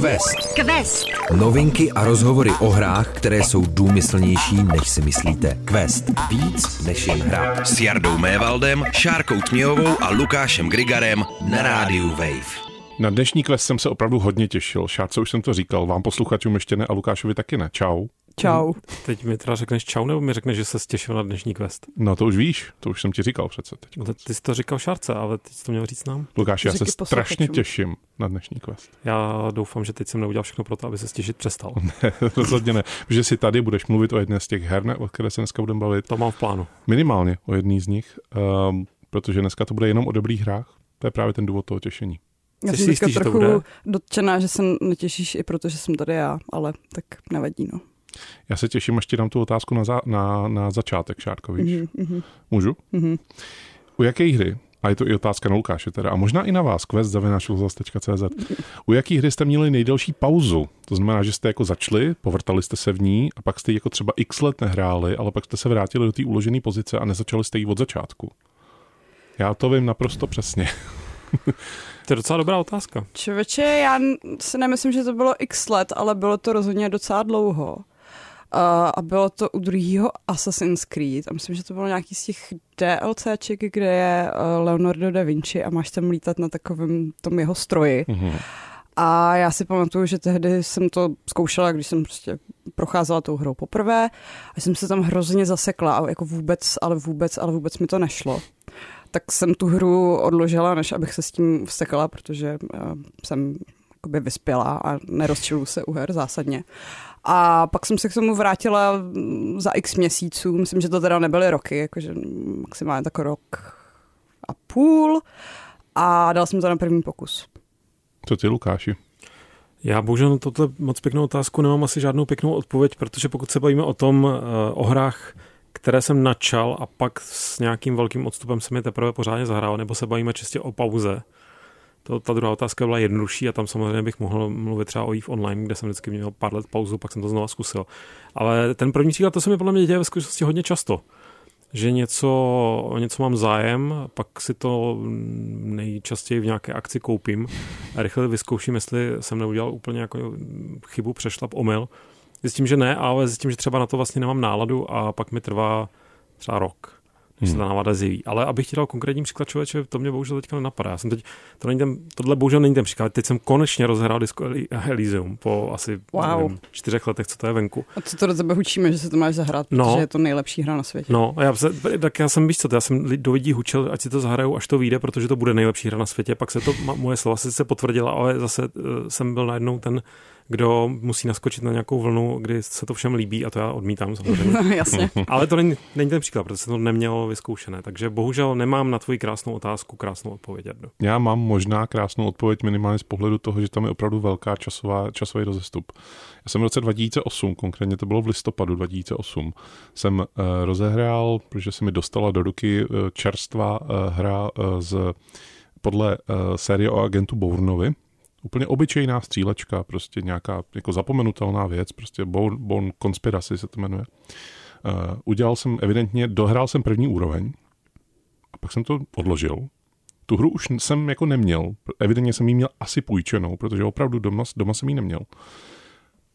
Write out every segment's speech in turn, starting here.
Quest. Quest. Novinky a rozhovory o hrách, které jsou důmyslnější, než si myslíte. Quest. Víc než jen hra. S Jardou Mévaldem, Šárkou Tměhovou a Lukášem Grigarem na rádiu Wave. Na dnešní quest jsem se opravdu hodně těšil. Šárce už jsem to říkal, vám posluchačům ještě ne a Lukášovi taky ne. Čau. Čau. Teď mi teda řekneš čau, nebo mi řekneš, že se těšil na dnešní quest? No to už víš, to už jsem ti říkal přece teď. No, ty jsi to říkal Šárce, ale teď jsi to měl říct nám. Lukáš, já se strašně těším na dnešní quest. Já doufám, že teď jsem neudělal všechno pro to, aby se stěžit přestal. Rozhodně ne, že si tady budeš mluvit o jedné z těch her, ne, o které se dneska budeme bavit. To mám v plánu. Minimálně o jedný z nich, um, protože dneska to bude jenom o dobrých hrách. To je právě ten důvod toho těšení. Já jsem teďka trochu dotčená, že se netěšíš i proto, že jsem tady já, ale tak nevadí, no. Já se těším, až ti dám tu otázku na, za, na, na začátek, Šárko, víš? Mhm, mhm, Můžu? mhm. U jaké hry, a je to i otázka na Lukáše teda, a možná i na vás, quest.cz, u jaké hry jste měli nejdelší pauzu? To znamená, že jste jako začali, povrtali jste se v ní a pak jste ji jako třeba x let nehráli, ale pak jste se vrátili do té uložené pozice a nezačali jste ji od začátku. Já to vím naprosto přesně. To je docela dobrá otázka. Člověče, já si nemyslím, že to bylo x let, ale bylo to rozhodně docela dlouho. A, a bylo to u druhého Assassin's Creed. A myslím, že to bylo nějaký z těch DLCček, kde je uh, Leonardo da Vinci a máš tam lítat na takovém tom jeho stroji. Mhm. A já si pamatuju, že tehdy jsem to zkoušela, když jsem prostě procházela tou hrou poprvé a jsem se tam hrozně zasekla a jako vůbec, ale vůbec, ale vůbec mi to nešlo. Tak jsem tu hru odložila, než abych se s tím vsekala, protože uh, jsem jakoby vyspělá a nerozčiluju se u her zásadně. A pak jsem se k tomu vrátila mm, za x měsíců, myslím, že to teda nebyly roky, jakože maximálně tak rok a půl a dal jsem to na první pokus. Co ty, Lukáši? Já bohužel na tohle moc pěknou otázku nemám asi žádnou pěknou odpověď, protože pokud se bavíme o tom, eh, o hrách, které jsem načal a pak s nějakým velkým odstupem se mi teprve pořádně zahrál, nebo se bavíme čistě o pauze, to, ta druhá otázka byla jednodušší a tam samozřejmě bych mohl mluvit třeba o EVE Online, kde jsem vždycky měl pár let pauzu, pak jsem to znova zkusil. Ale ten první příklad, to se mi podle mě děje ve skutečnosti hodně často. Že něco, něco mám zájem, pak si to nejčastěji v nějaké akci koupím a rychle vyzkouším, jestli jsem neudělal úplně jako chybu, přešlap, omyl. Zjistím, že ne, ale zjistím, že třeba na to vlastně nemám náladu a pak mi trvá třeba rok, než se ta nálada zjeví. Ale abych ti dal konkrétní příklad člověče, to mě bohužel teďka nenapadá. Já jsem teď, to není ten, tohle bohužel není ten příklad. Teď jsem konečně rozhrál Disco Elysium po asi Wow. nevím, čtyřech letech, co to je venku. A co to do tebe hučíme, že se to máš zahrát, No. protože je to nejlepší hra na světě. No, a já se, tak já jsem, víš co, já jsem do lidí hučel, ať si to zahrajou, až to vyjde, protože to bude nejlepší hra na světě. Pak se to, moje slova se potvrdila, ale zase uh, jsem byl najednou ten, kdo musí naskočit na nějakou vlnu, kdy se to všem líbí a to já odmítám samozřejmě. No, jasně. Ale to není, není ten příklad, protože jsem to neměl vyzkoušené. Takže bohužel nemám na tvoji krásnou otázku krásnou odpověď. Jardo. Já mám možná krásnou odpověď minimálně z pohledu toho, že tam je opravdu velká časová, časový rozestup. Já jsem v roce 2008, konkrétně to bylo v listopadu 2008, jsem uh, rozehrál, protože se mi dostala do ruky uh, čerstvá uh, hra uh, z, podle uh, série o agentu Bournovi. Úplně obyčejná střílečka, prostě nějaká jako zapomenutelná věc, prostě Bourne, Bourne Conspiracy se to jmenuje. Uh, udělal jsem evidentně, dohrál jsem první úroveň a pak jsem to odložil tu hru už jsem jako neměl. Evidentně jsem ji měl asi půjčenou, protože opravdu doma, doma jsem ji neměl.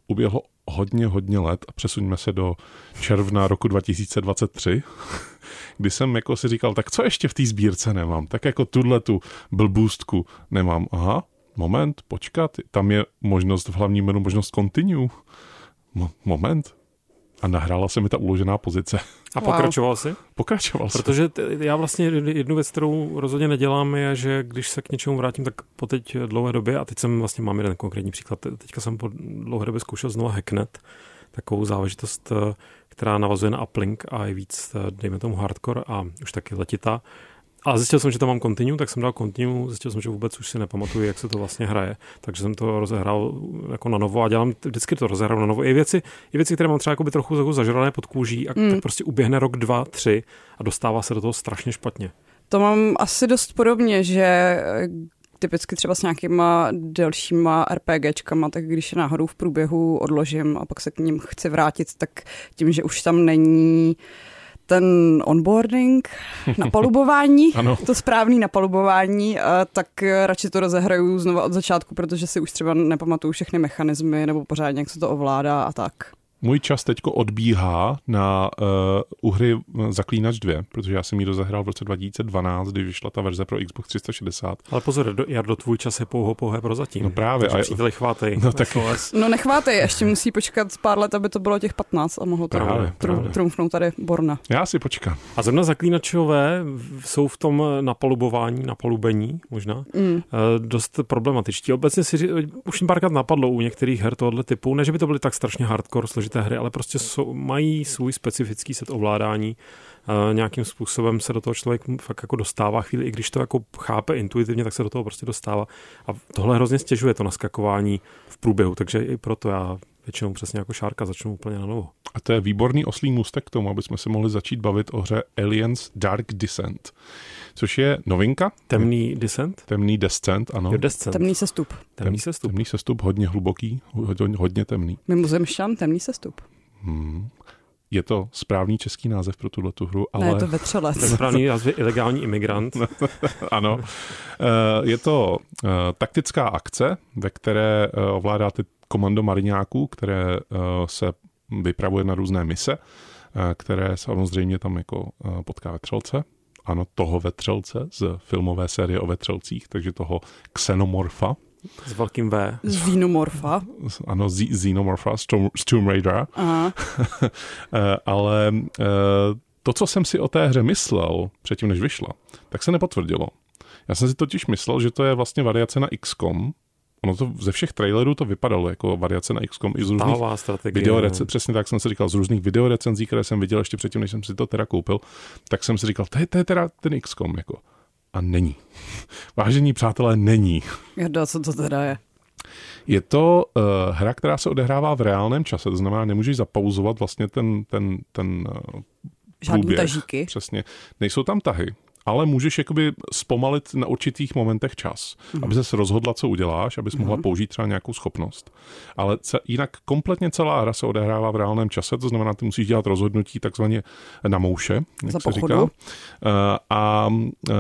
Uběhlo hodně, hodně let a přesuňme se do června roku 2023, kdy jsem jako si říkal, tak co ještě v té sbírce nemám? Tak jako tuhle tu blbůstku nemám. Aha, moment, počkat, tam je možnost v hlavním menu, možnost continue. Mo- moment. A nahrála se mi ta uložená pozice. A Wow. pokračoval jsi? Pokračoval jsem. Protože t- já vlastně jednu věc, kterou rozhodně nedělám, je, že když se k něčemu vrátím, tak po teď dlouhé době, a teď jsem vlastně mám jeden konkrétní příklad, teďka jsem po dlouhé době zkoušel znovu Hacknet, takovou záležitost, eh, která navazuje na uplink a je víc, eh, dejme tomu hardcore a už taky letitá. A zjistil jsem, že tam mám continue, tak jsem dal continue, zjistil jsem, že vůbec už si nepamatuju, jak se to vlastně hraje. Takže jsem to rozehrál jako na novo a dělám vždycky to rozehrál na novo. I věci, i věci které mám třeba jakoby trochu jako zažrané pod kůží a Mm. tak prostě uběhne rok, dva, tři a dostává se do toho strašně špatně. To mám asi dost podobně, že eh, typicky třeba s nějakýma delšíma RPGčkama, tak když je náhodou v průběhu odložím a pak se k ním chci vrátit, tak tím, že už tam není ten onboarding, napalubování, Ano. to správný napalubování, a tak radši to rozehraju znova od začátku, protože si už třeba nepamatuju všechny mechanismy nebo pořádně, jak se to ovládá a tak. Můj čas teďko odbíhá na uh, u hry Zaklínač 2, protože já jsem ji rozehrál v roce 2012, když vyšla ta verze pro Xbox 360. Ale pozor, do, Jardo, tvůj čas je pouho pouhé prozatím. No právě. Takže A- příteli chvátej. No tak- SOS. No nechvátej, ještě musí počkat pár let, aby to bylo těch 15 a mohlo to Právě, právě. trumfnout tady Borna. Já si počkám. A zrovna zaklínačové jsou v tom napalubování, napalubení možná, Mm. eh, dost problematičtí. Obecně si už mi párkrát napadlo u některých her tohoto typu, ne, že by to byly tak strašně hardcore složité hry, ale prostě jsou, mají svůj specifický set ovládání. Eh, nějakým způsobem se do toho člověk fakt jako dostává chvíli, i když to jako chápe intuitivně, tak se do toho prostě dostává. A tohle hrozně stěžuje to naskakování v průběhu, takže i proto já většinou přesně jako šárka začnu úplně na novo. A to je výborný oslý můstek k tomu, aby jsme se mohli začít bavit o hře Aliens Dark Descent, což je novinka. Temný descent? Temný descent, ano. Jo, descent. Temný sestup. Temný sestup. Temný sestup, hodně hluboký, hodně, hodně temný. Mimozemšťan, temný sestup. Hmm. Je to správný český název pro tuhle hru, ale... Ne, je to vetřelec. Ten správný název je ilegální imigrant. ano. Eh, Je to eh, taktická akce, ve které eh, ovládáte komando mariňáků, které se vypravuje na různé mise, které samozřejmě tam jako potká vetřelce. Ano, toho vetřelce z filmové série o vetřelcích, takže toho xenomorfa, S velkým V. Xenomorfa. ano, Z- Xenomorfa z z Tomb Raider. Aha. Eh, ale eh, to, co jsem si o té hře myslel předtím, než vyšla, tak se nepotvrdilo. Já jsem si totiž myslel, že to je vlastně variace na XCOM. Ono to ze všech trailerů to vypadalo jako variace na XCOM i z různých strategie. videorece, přesně tak jsem si říkal, z různých videorecenzí, které jsem viděl ještě předtím, než jsem si to teda koupil, tak jsem si říkal, to je, to je teda ten XCOM, jako. A není. Vážení přátelé, není. Jarda, co to teda je? Je to uh, hra, která se odehrává v reálném čase, to znamená, nemůžeš zapauzovat vlastně ten, ten, ten uh, Žádný průběh. tažíky. Přesně. Nejsou tam tahy, ale můžeš jakoby zpomalit na určitých momentech čas, Mhm. aby se rozhodla, co uděláš, abys mohla použít třeba nějakou schopnost. Ale ce, jinak kompletně celá hra se odehrává v reálném čase, to znamená, ty musíš dělat rozhodnutí takzvaně na mouše, jak Za se říká. pochodu. Uh, a uh,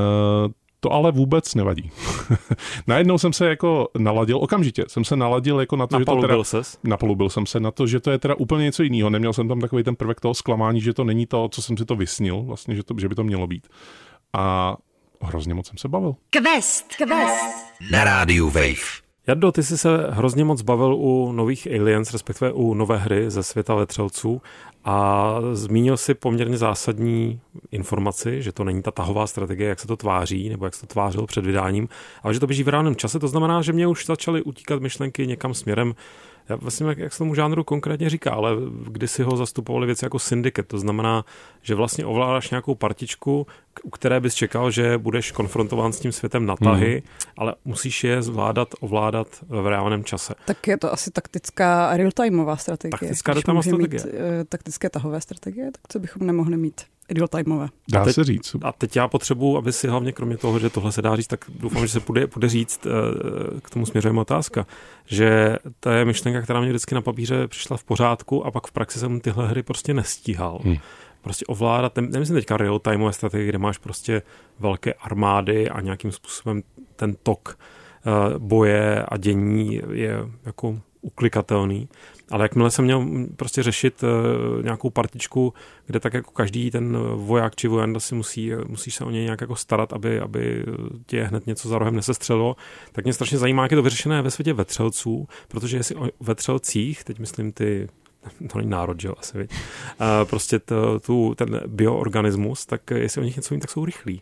to ale vůbec nevadí. Najednou jsem se jako naladil, okamžitě jsem se naladil jako na to, že to teda ses. napolubil jsem se na to, že to je teda úplně něco jiného. Neměl jsem tam takový ten prvek toho zklamání, že to není to, co jsem si to vysnil, vlastně, že, to, že by to mělo být. A hrozně moc jsem se bavil. Quest. Quest. Na rádiu Wave. Jardo, ty jsi se hrozně moc bavil u nových Aliens, respektive u nové hry ze světa vetřelců a zmínil si poměrně zásadní informaci, že to není ta tahová strategie, jak se to tváří, nebo jak se to tvářilo před vydáním, ale že to běží v reálném čase. To znamená, že mě už začaly utíkat myšlenky někam směrem, já vlastně jak, jak se tomu žánru konkrétně říká, ale když si ho zastupovali věci jako syndicate, to znamená, že vlastně ovládáš nějakou partičku, u které bys čekal, že budeš konfrontován s tím světem na tahy, hmm. ale musíš je zvládat, ovládat v reálném čase. Tak je to asi taktická real-timeová strategie. Taktická real-timeová strategie. Mít, uh, taktické tahové strategie, tak co bychom nemohli mít real-timeové. Dá teď- se říct. A teď já potřebuji, aby si hlavně kromě toho, že tohle se dá říct, tak doufám, že se bude, bude říct, eh, k tomu směřujeme otázka, že to je myšlenka, která mě vždycky na papíře přišla v pořádku a pak v praxi jsem tyhle hry prostě nestíhal. Hmm. Prostě ovládat, nem- nemyslím teďka real-timeové strategie, kde máš prostě velké armády a nějakým způsobem ten tok eh, boje a dění je jako uklikatelný. Ale jakmile jsem měl prostě řešit uh, nějakou partičku, kde tak jako každý ten voják či vojanda si musí, musíš se o něj nějak jako starat, aby, aby tě hned něco za rohem nesestřelilo, tak mě strašně zajímá, jak je to vyřešené ve světě vetřelců, protože jestli o vetřelcích, teď myslím ty to není národ, že jo, asi, viď? Uh, prostě to, tu, ten bioorganismus, tak jestli o nich něco vím, tak jsou rychlí.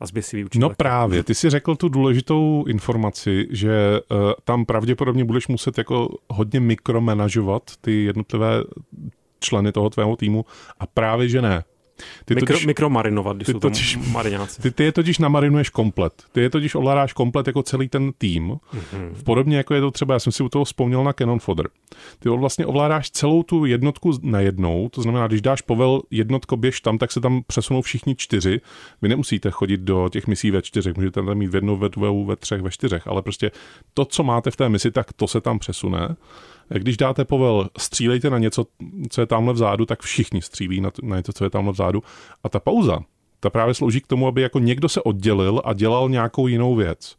A zbě si vyučit. No právě, ty si řekl tu důležitou informaci, že uh, tam pravděpodobně budeš muset jako hodně mikromanažovat ty jednotlivé členy toho tvého týmu a právě, že ne. Ty Mikro, totiž- mikromarinovat, když ty jsou tam totiž- mariňáci. Ty, ty je totiž namarinuješ komplet. Ty je totiž ovládáš komplet jako celý ten tým. Mhm. Podobně jako je to třeba, já jsem si u toho vzpomněl na Cannon Fodder. Ty vlastně ovládáš celou tu jednotku najednou, to znamená, když dáš povel jednotko běž tam, tak se tam přesunou všichni čtyři. Vy nemusíte chodit do těch misí ve čtyřech, můžete tam mít v jednou, ve dvou, ve třech, ve čtyřech, ale prostě to, co máte v té misi, tak to se tam přesune. Když dáte povel, střílejte na něco, co je tamhle vzadu, tak všichni střílí na, na něco, co je tamhle vzadu. A ta pauza, ta právě slouží k tomu, aby jako někdo se oddělil a dělal nějakou jinou věc.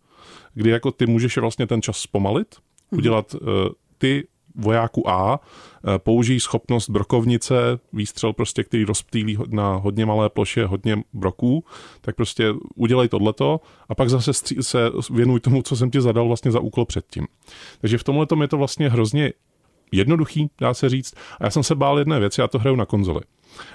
Kdy jako ty můžeš vlastně ten čas zpomalit, udělat uh, ty vojáku A eh, použijí schopnost brokovnice, výstřel prostě, který rozptýlí na hodně malé ploše hodně broků, tak prostě udělej tohleto a pak zase se věnuj tomu, co jsem ti zadal vlastně za úkol předtím. Takže v tomhle je to vlastně hrozně jednoduchý, dá se říct. A já jsem se bál jedné věci, já to hraju na konzoli.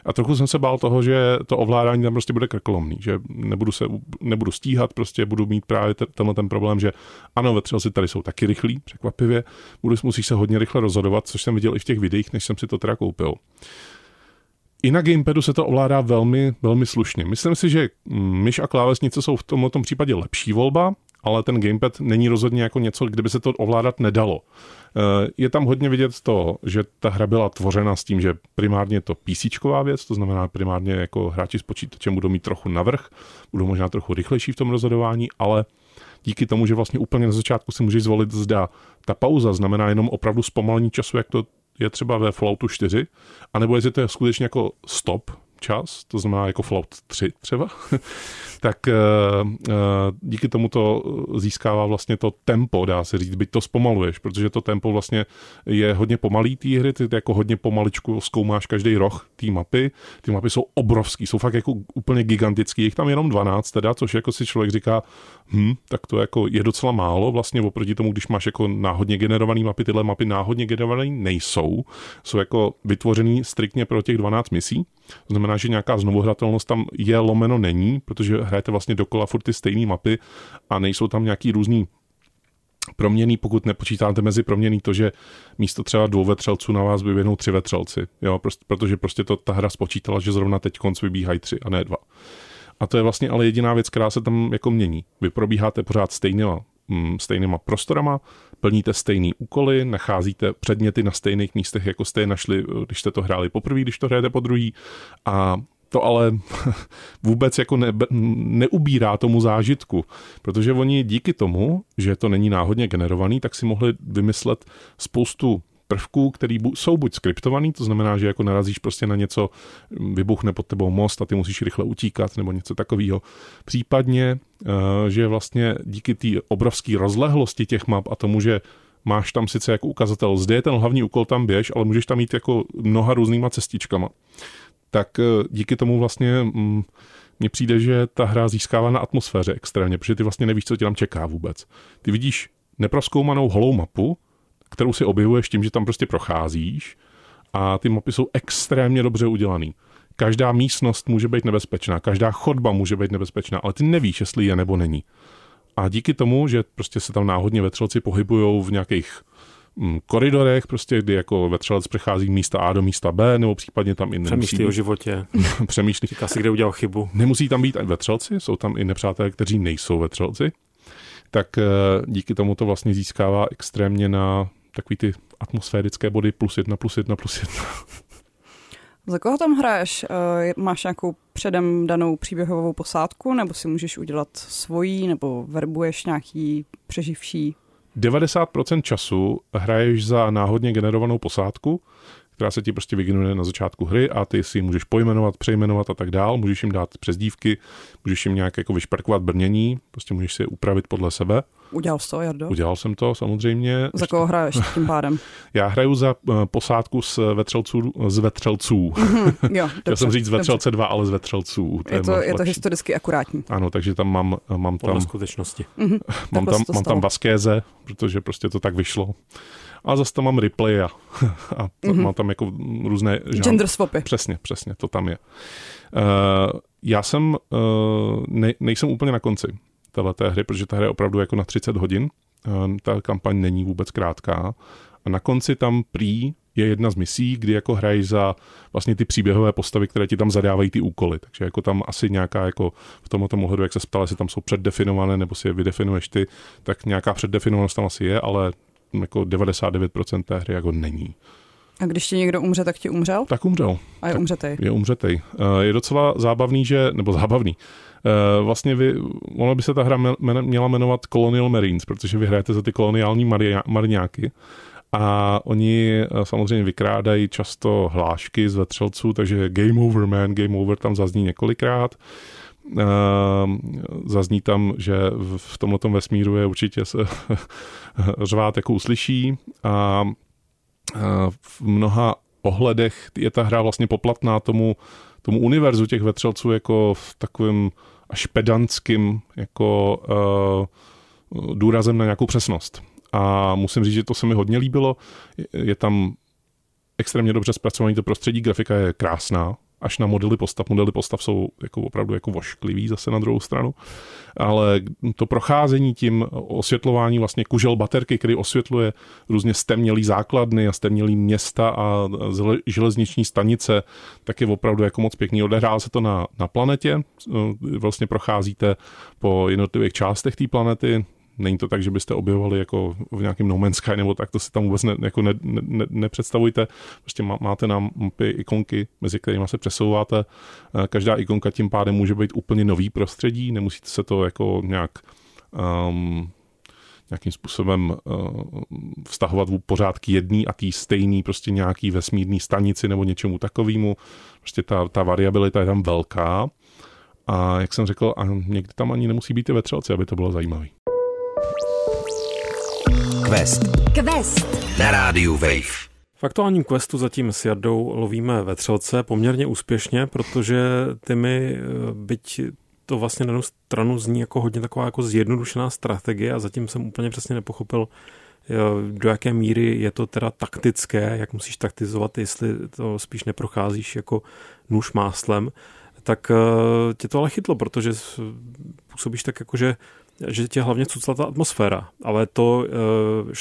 A trochu jsem se bál toho, že to ovládání tam prostě bude krkolomný, že nebudu, se, nebudu stíhat, prostě budu mít právě tenhle ten problém, že ano, vetřelci tady jsou taky rychlí, překvapivě, budu, musíš se hodně rychle rozhodovat, což jsem viděl i v těch videích, než jsem si to teda koupil. I na gamepadu se to ovládá velmi, velmi slušně. Myslím si, že myš a klávesnice jsou v tomto případě lepší volba, ale ten gamepad není rozhodně jako něco, kdyby se to ovládat nedalo. Eh, je tam hodně vidět to, že ta hra byla tvořena s tím, že primárně to PC věc, to znamená primárně jako hráči s počítačem budou mít trochu navrh, budou možná trochu rychlejší v tom rozhodování, ale díky tomu, že vlastně úplně na začátku si můžeš zvolit, zda ta pauza znamená jenom opravdu zpomalení času, jak to je třeba ve Falloutu 4, anebo jestli to je skutečně jako stop, čas, to znamená jako Fallout 3 třeba, tak uh, uh, díky tomu to získává vlastně to tempo, dá se říct, byť to zpomaluješ, protože to tempo vlastně je hodně pomalý té hry, ty jako hodně pomaličku zkoumáš každý roh té mapy, ty mapy jsou obrovský, jsou fakt jako úplně gigantický, jich tam jenom 12 teda, což jako si člověk říká, hm, tak to jako je docela málo vlastně oproti tomu, když máš jako náhodně generované mapy, tyhle mapy náhodně generované nejsou, jsou jako vytvořený striktně pro těch 12 misí, to znamená, že nějaká znovuhratelnost tam je lomeno není, protože hrajete vlastně dokola furt ty stejné mapy a nejsou tam nějaký různý proměný, pokud nepočítáte mezi proměný to, že místo třeba dvou vetřelců na vás vyvinou tři vetřelci, jo, prostě, protože prostě to ta hra spočítala, že zrovna teď konc vybíhají tři a ne dva. A to je vlastně ale jediná věc, která se tam jako mění. Vy probíháte pořád stejnýma, mm, stejnýma prostorama, plníte stejný úkoly, nacházíte předměty na stejných místech, jako jste je našli, když jste to hráli poprvé, když to hrajete po druhý. A to ale vůbec jako ne, neubírá tomu zážitku, protože oni díky tomu, že to není náhodně generovaný, tak si mohli vymyslet spoustu prvků, které jsou buď skriptovaný, to znamená, že jako narazíš prostě na něco, vybuchne pod tebou most a ty musíš rychle utíkat nebo něco takového. Případně, eh, že vlastně díky té obrovské rozlehlosti těch map a tomu, že máš tam sice jako ukazatel, zde je ten hlavní úkol, tam běž, ale můžeš tam mít jako mnoha různýma cestičkama. Tak eh, díky tomu vlastně mm, mně přijde, že ta hra získává na atmosféře extrémně, protože ty vlastně nevíš, co tě tam čeká vůbec. Ty vidíš neproskoumanou holou mapu, kterou si objevuješ tím, že tam prostě procházíš a ty mapy jsou extrémně dobře udělaný. Každá místnost může být nebezpečná, každá chodba může být nebezpečná, ale ty nevíš, jestli je nebo není. A díky tomu, že prostě se tam náhodně vetřelci pohybují v nějakých mm, koridorech, prostě, kdy jako vetřelec přechází místa A do místa B, nebo případně tam i nemusí Přemýšlí o životě. Přemýšlí. Říká si, kde udělal chybu. Nemusí tam být vetřelci, jsou tam i nepřátelé, kteří nejsou vetřelci. Tak eh, díky tomu to vlastně získává extrémně na takový ty atmosférické body plus jedna, plus jedna, plus jedna. Za koho tam hraješ? Eh, máš nějakou předem danou příběhovou posádku, nebo si můžeš udělat svojí, nebo verbuješ nějaký přeživší? 90% času hraješ za náhodně generovanou posádku, která se ti prostě vygeneruje na začátku hry a ty si ji můžeš pojmenovat, přejmenovat a tak dál, můžeš jim dát přezdívky, můžeš jim nějak jako vyšperkovat brnění, prostě můžeš si je upravit podle sebe. Udělal jsi to, Jardo? Udělal jsem to, samozřejmě. Za koho hraješ tím pádem? Já hraju za uh, posádku z vetřelců. Z vetřelců. Mm-hmm, jo, dobře, Já jsem říct z vetřelce 2, ale z vetřelců. To je, to, je to historicky akurátní. Ano, takže tam mám, mám tam... skutečnosti. Mm-hmm, mám tam, mám tam Vaskéze, protože prostě to tak vyšlo. A zase tam mám replay a, a mm-hmm. mám tam jako různé... Žán... Gender swapy. Přesně, přesně, to tam je. Uh, já jsem, uh, ne, nejsem úplně na konci této hry, protože ta hra je opravdu jako na 30 hodin. Uh, ta kampaň není vůbec krátká. A na konci tam prý je jedna z misí, kdy jako hraješ za vlastně ty příběhové postavy, které ti tam zadávají ty úkoly. Takže jako tam asi nějaká jako v tomto ohledu, jak se ptala, jestli tam jsou předdefinované nebo si je vydefinuješ ty, tak nějaká předdefinovanost tam asi je, ale jako 99% té hry jako není. A když ti někdo umře, tak ti umřel? Tak umřel. A je tak umřetej. Je umřetej. Eh, je docela zábavný, že, nebo zábavný, eh, vlastně vy, ono by se ta hra měla jmenovat Colonial Marines, protože vy hrajete za ty koloniální marňáky A oni eh, samozřejmě vykrádají často hlášky z vetřelců, takže game over man, game over tam zazní několikrát. Uh, zazní tam, že v tomto vesmíru je určitě se řvát jako uslyší a uh, v mnoha ohledech je ta hra vlastně poplatná tomu, tomu univerzu těch vetřelců jako v takovém až pedantským jako uh, důrazem na nějakou přesnost. A musím říct, že to se mi hodně líbilo. Je tam extrémně dobře zpracovaný to prostředí, grafika je krásná, až na modely postav. Modely postav jsou jako opravdu jako vošklivý zase na druhou stranu. Ale to procházení tím osvětlování vlastně kužel baterky, který osvětluje různě stemnělý základny a stemnělý města a železniční stanice, tak je opravdu jako moc pěkný. Odehrává se to na, na planetě, vlastně procházíte po jednotlivých částech té planety, Není to tak, že byste objevovali jako v nějakém No Man's Sky nebo tak, to si tam vůbec ne, jako ne, ne, nepředstavujte. Prostě má, máte na mapy ikonky, mezi kterými se přesouváte. Eh, každá ikonka tím pádem může být úplně nový prostředí, nemusíte se to jako nějak um, nějakým způsobem uh, vztahovat pořád k jedný a tý stejný prostě nějaký vesmírný stanici nebo něčemu takovému. Prostě ta, ta variabilita je tam velká. A jak jsem řekl, a někdy tam ani nemusí být ty vetřelci, aby to bylo zajímavé. Quest. Quest. Na rádiu Wave. V aktuálním questu zatím s Jardou lovíme vetřelce poměrně úspěšně, protože ty mi, eh, byť to vlastně na jednu stranu zní jako hodně taková jako zjednodušená strategie a zatím jsem úplně přesně nepochopil, eh, do jaké míry je to teda taktické, jak musíš taktizovat, jestli to spíš neprocházíš jako nůž máslem, tak eh, tě to ale chytlo, protože působíš tak jako, že že tě hlavně cucla ta atmosféra, ale to,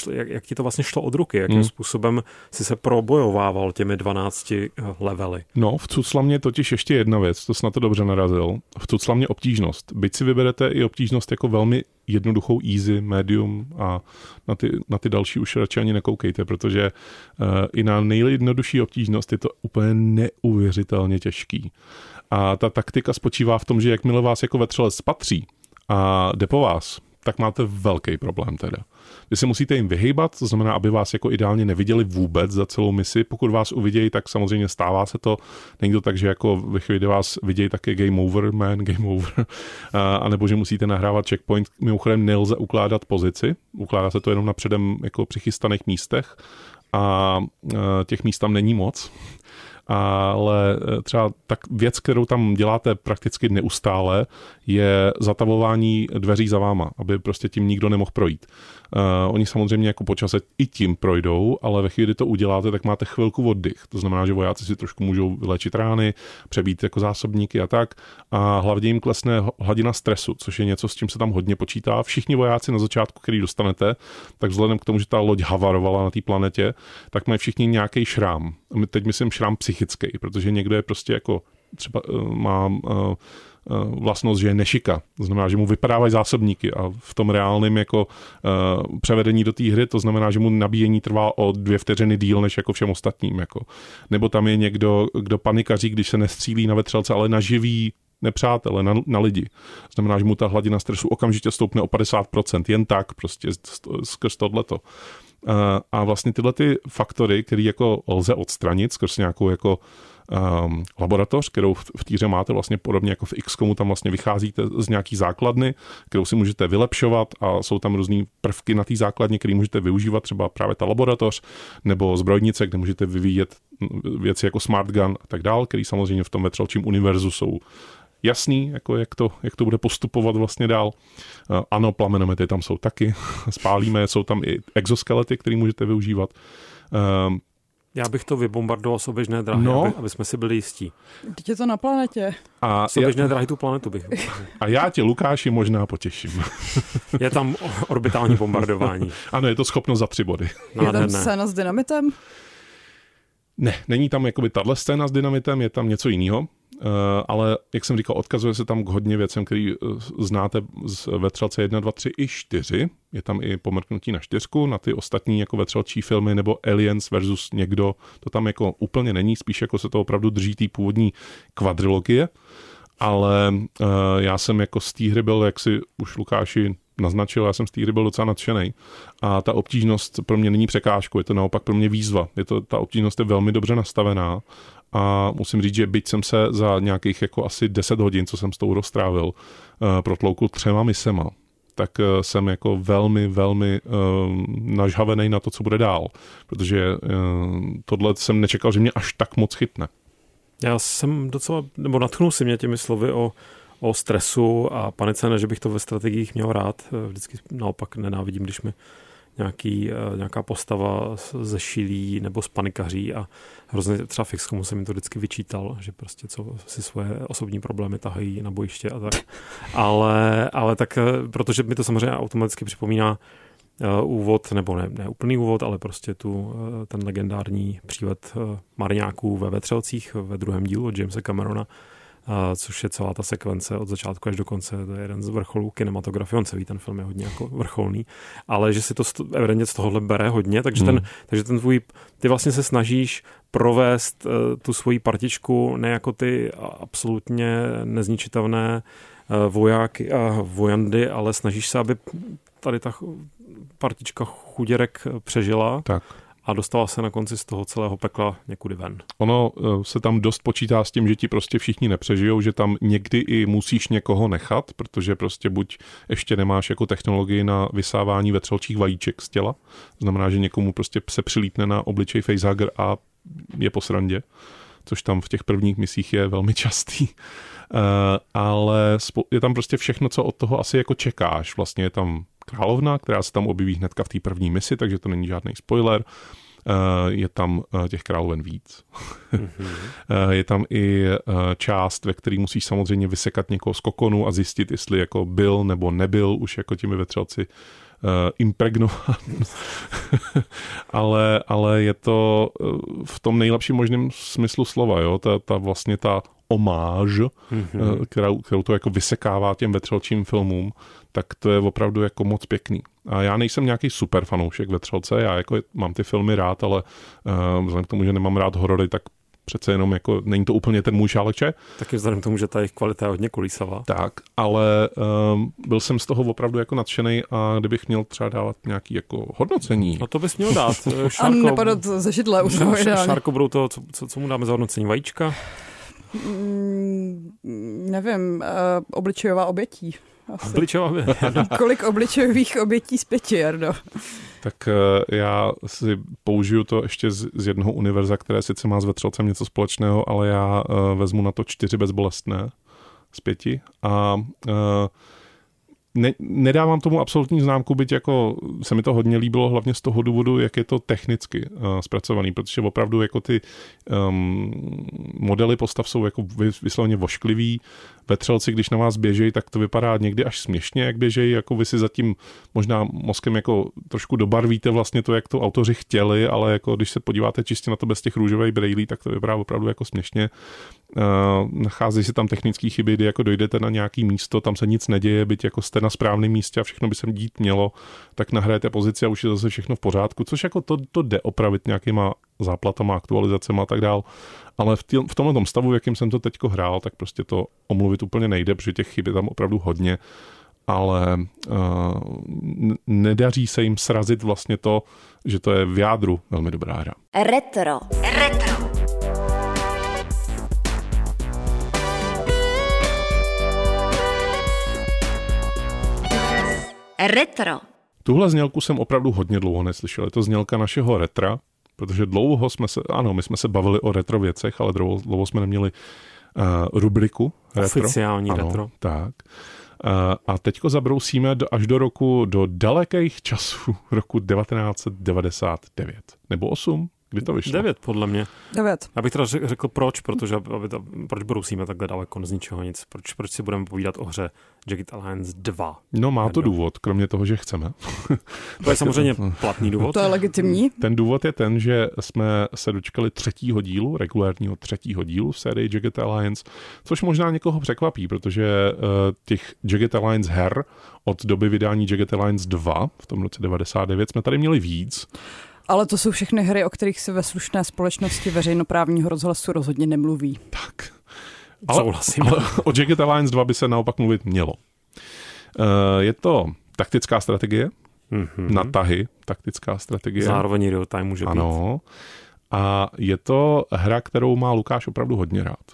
eh, jak, jak ti to vlastně šlo od ruky, jakým hmm. způsobem si se probojovával těmi 12 eh, levely. No, v cucla mě totiž ještě jedna věc, to snad to dobře narazil. V cucla mě obtížnost. Byť si vyberete i obtížnost jako velmi jednoduchou easy, medium a na ty, na ty další už radši ani nekoukejte, protože uh, i na nejjednodušší obtížnost je to úplně neuvěřitelně těžký. A ta taktika spočívá v tom, že jakmile vás jako vetřelec spatří, a jde po vás, tak máte velký problém teda. Vy se musíte jim vyhýbat, to znamená, aby vás jako ideálně neviděli vůbec za celou misi. Pokud vás uvidějí, tak samozřejmě stává se to. Není to tak, že jako ve chvíli, kdy vás vidějí, tak je game over, man, game over. A, nebo že musíte nahrávat checkpoint. Mimochodem nelze ukládat pozici, ukládá se to jenom na předem jako přichystaných místech a těch míst tam není moc ale eh, třeba tak věc, kterou tam děláte prakticky neustále, je zatavování dveří za váma, aby prostě tím nikdo nemohl projít. Uh, oni samozřejmě jako počase i tím projdou, ale ve chvíli, kdy to uděláte, tak máte chvilku oddych. To znamená, že vojáci si trošku můžou vylečit rány, přebít jako zásobníky a tak. A hlavně jim klesne hladina stresu, což je něco, s čím se tam hodně počítá. Všichni vojáci na začátku, který dostanete, tak vzhledem k tomu, že ta loď havarovala na té planetě, tak mají všichni nějaký šrám. Teď myslím šrám psychický, protože někdo je prostě jako třeba uh, má uh, Eh, vlastnost, že je nešika. To znamená, že mu vypadávají zásobníky a v tom reálném jako uh, převedení do té hry to znamená, že mu nabíjení trvá o dvě vteřiny díl než jako všem ostatním. Jako. Nebo tam je někdo, kdo panikaří, když se nestřílí na vetřelce, ale na živý nepřátele, na, na lidi. Znamená, že mu ta hladina stresu okamžitě stoupne o 50%, jen tak prostě skrz tohleto. Uh, a vlastně tyhle ty faktory, které jako lze odstranit skrz nějakou jako um, laboratoř, kterou v, v týře máte vlastně podobně jako v XCOMu, tam vlastně vycházíte z nějaký základny, kterou si můžete vylepšovat a jsou tam různé prvky na té základně, které můžete využívat, třeba právě ta laboratoř nebo zbrojnice, kde můžete vyvíjet věci jako smart gun a tak dál, který samozřejmě v tom vetřelčím univerzu jsou jasný, jako jak to, jak to bude postupovat vlastně dál. Ano, plamenomety tam jsou taky, spálíme, jsou tam i exoskelety, které můžete využívat. Um, já bych to vybombardoval z oběžné dráhy, no. aby, aby jsme si byli jistí. Teď je to na planetě. A z oběžné já... dráhy tu planetu bych. A já tě, Lukáši, možná potěším. Je tam orbitální bombardování. Ano, je to schopno za tři body. No, je tam scéna s dynamitem? Ne, není tam jakoby tahle scéna s dynamitem, je tam něco jiného. Eh, ale jak jsem říkal, odkazuje se tam k hodně věcem, který eh, znáte z Vetřelce 1, 2, 3 i 4. Je tam i pomrknutí na čtyřku, na ty ostatní jako vetřelčí filmy nebo Aliens versus někdo, to tam jako úplně není, spíš jako se to opravdu drží té původní kvadrilogie. Ale uh, já jsem jako z té hry byl, jak si už Lukáši naznačil, já jsem z té hry byl docela nadšený. A ta obtížnost pro mě není překážkou, je to naopak pro mě výzva. Je to, ta obtížnost je velmi dobře nastavená a musím říct, že byť jsem se za nějakých jako asi 10 hodin, co jsem s tou roztrávil, uh, protloukl třema misema, tak uh, jsem jako velmi, velmi uh, nažhavený na to, co bude dál. Protože uh, tohle jsem nečekal, že mě až tak moc chytne. Já jsem docela, nebo natchnul si mě těmi slovy o, o stresu a panice, ne, že bych to ve strategiích měl rád. Vždycky naopak nenávidím, když mi nějaký, eh, nějaká postava zešilí nebo panikaří a hrozně třeba Fixkomu se mi to vždycky vyčítal, že prostě co si svoje osobní problémy tahají na bojiště a tak. Ale, ale tak, eh, protože mi to samozřejmě automaticky připomíná uh, úvod, nebo ne, ne úplný úvod, ale prostě tu, uh, ten legendární přílet uh, Marňáků ve Vetřelcích ve druhém dílu od Jamesa Camerona, což je celá ta sekvence od začátku až do konce, to je jeden z vrcholů kinematografie, on celý ten film je hodně jako vrcholný, ale že si to evidentně z tohohle bere hodně, takže, hmm. ten, takže ten tvůj, ty vlastně se snažíš provést uh, tu svoji partičku ne jako ty absolutně nezničitelné uh, vojáky a vojandy, ale snažíš se, aby tady ta partička chuděrek přežila. Tak a dostala se na konci z toho celého pekla někudy ven. Ono eh, se tam dost počítá s tím, že ti prostě všichni nepřežijou, že tam někdy i musíš někoho nechat, protože prostě buď ještě nemáš jako technologii na vysávání vetřelčích vajíček z těla, znamená, že někomu prostě se přilítne na obličej facehugger a je po srandě, což tam v těch prvních misích je velmi častý. Uh, ale je tam prostě všechno, co od toho asi jako čekáš. Vlastně je tam královna, která se tam objeví hnedka v té první misi, takže to není žádný spoiler. Eh, je tam eh, těch královen víc. Mm-hmm. je tam i část, ve které musíš samozřejmě vysekat někoho z kokonu a zjistit, jestli jako byl nebo nebyl už jako těmi vetřelci impregnován. ale, ale je to v tom nejlepším možném smyslu slova, jo? Ta, ta vlastně ta omáž, mm-hmm. kterou, kterou to jako vysekává těm vetřelčím filmům, tak to je opravdu jako moc pěkný. A já nejsem nějaký super fanoušek vetřelce, já jako mám ty filmy rád, ale uh, vzhledem k tomu, že nemám rád horory, tak přece jenom jako není to úplně ten můj šálek Taky vzhledem k tomu, že ta jejich kvalita je hodně kolísavá. Tak, ale um, byl jsem z toho opravdu jako nadšený a kdybych měl třeba dávat nějaký jako hodnocení. No to bys měl dát. Šárko, a nepadat ze židle už toho Šárko, budou to, co, co, co mu dáme za hodnocení? Vajíčka? Mm, nevím, uh, obličejová obětí. Asi. Obličejová Kolik obličejových obětí z pěti, Jardo? Tak uh, já si použiju to ještě z, z jednoho univerza, které sice má s vetřelcem něco společného, ale já uh, vezmu na to čtyři bezbolestné z pěti a uh, ne, nedávám tomu absolutní známku, byť jako se mi to hodně líbilo, hlavně z toho důvodu, jak je to technicky uh, zpracovaný, protože opravdu jako ty um, modely postav jsou jako vysloveně vošklivý, vetřelci, když na vás běžejí, tak to vypadá někdy až směšně, jak běžejí, jako vy si zatím možná mozkem jako trošku dobarvíte vlastně to, jak to autoři chtěli, ale jako když se podíváte čistě na to bez těch růžových brejlí, tak to vypadá opravdu jako směšně. Uh, nachází se tam technické chyby, kdy jako dojdete na nějaký místo, tam se nic neděje, byť jako jste na správném místě a všechno by se dít mělo, tak nahrajete pozici a už je zase všechno v pořádku, což jako to, to jde opravit nějakýma záplatama, aktualizacemi a tak dál. Ale v, tý, v tomhle stavu, jakým jsem to teďko hrál, tak prostě to omluvit úplně nejde, protože těch chyb je tam opravdu hodně ale uh, nedaří se jim srazit vlastně to, že to je v jádru velmi dobrá hra. Retro. Retro. Retro. Tuhle znělku jsem opravdu hodně dlouho neslyšel. Je to znělka našeho retra, protože dlouho jsme se, ano, my jsme se bavili o retro věcech, ale dlouho, dlouho jsme neměli uh, rubriku retro. Oficiální ano, retro. Tak. Uh, a teďko zabrousíme do, až do roku, do dalekých časů roku 1999. Nebo 8? Kdy to vyšlo? Devět, podle mě. Devět. Já bych teda řekl proč, protože aby to, proč brousíme takhle daleko z ničeho nic. Proč, proč si budeme povídat o hře Jagged Alliance 2. No má to důvod, kromě toho, že chceme. to je samozřejmě platný důvod. To je legitimní. Ten důvod je ten, že jsme se dočkali třetího dílu, regulárního třetího dílu v sérii Jagged Alliance, což možná někoho překvapí, protože uh, těch Jagged Alliance her od doby vydání Jagged Alliance 2 v tom roce 99 jsme tady měli víc. Ale to jsou všechny hry, o kterých se ve slušné společnosti veřejnoprávního rozhlasu rozhodně nemluví. Tak. Ale, ale o Jagged Alliance 2 by se naopak mluvit mělo. Uh, je to taktická strategie, Mm-hmm. na tahy, taktická strategie. Zároveň real time může být. Ano. A je to hra, kterou má Lukáš opravdu hodně rád.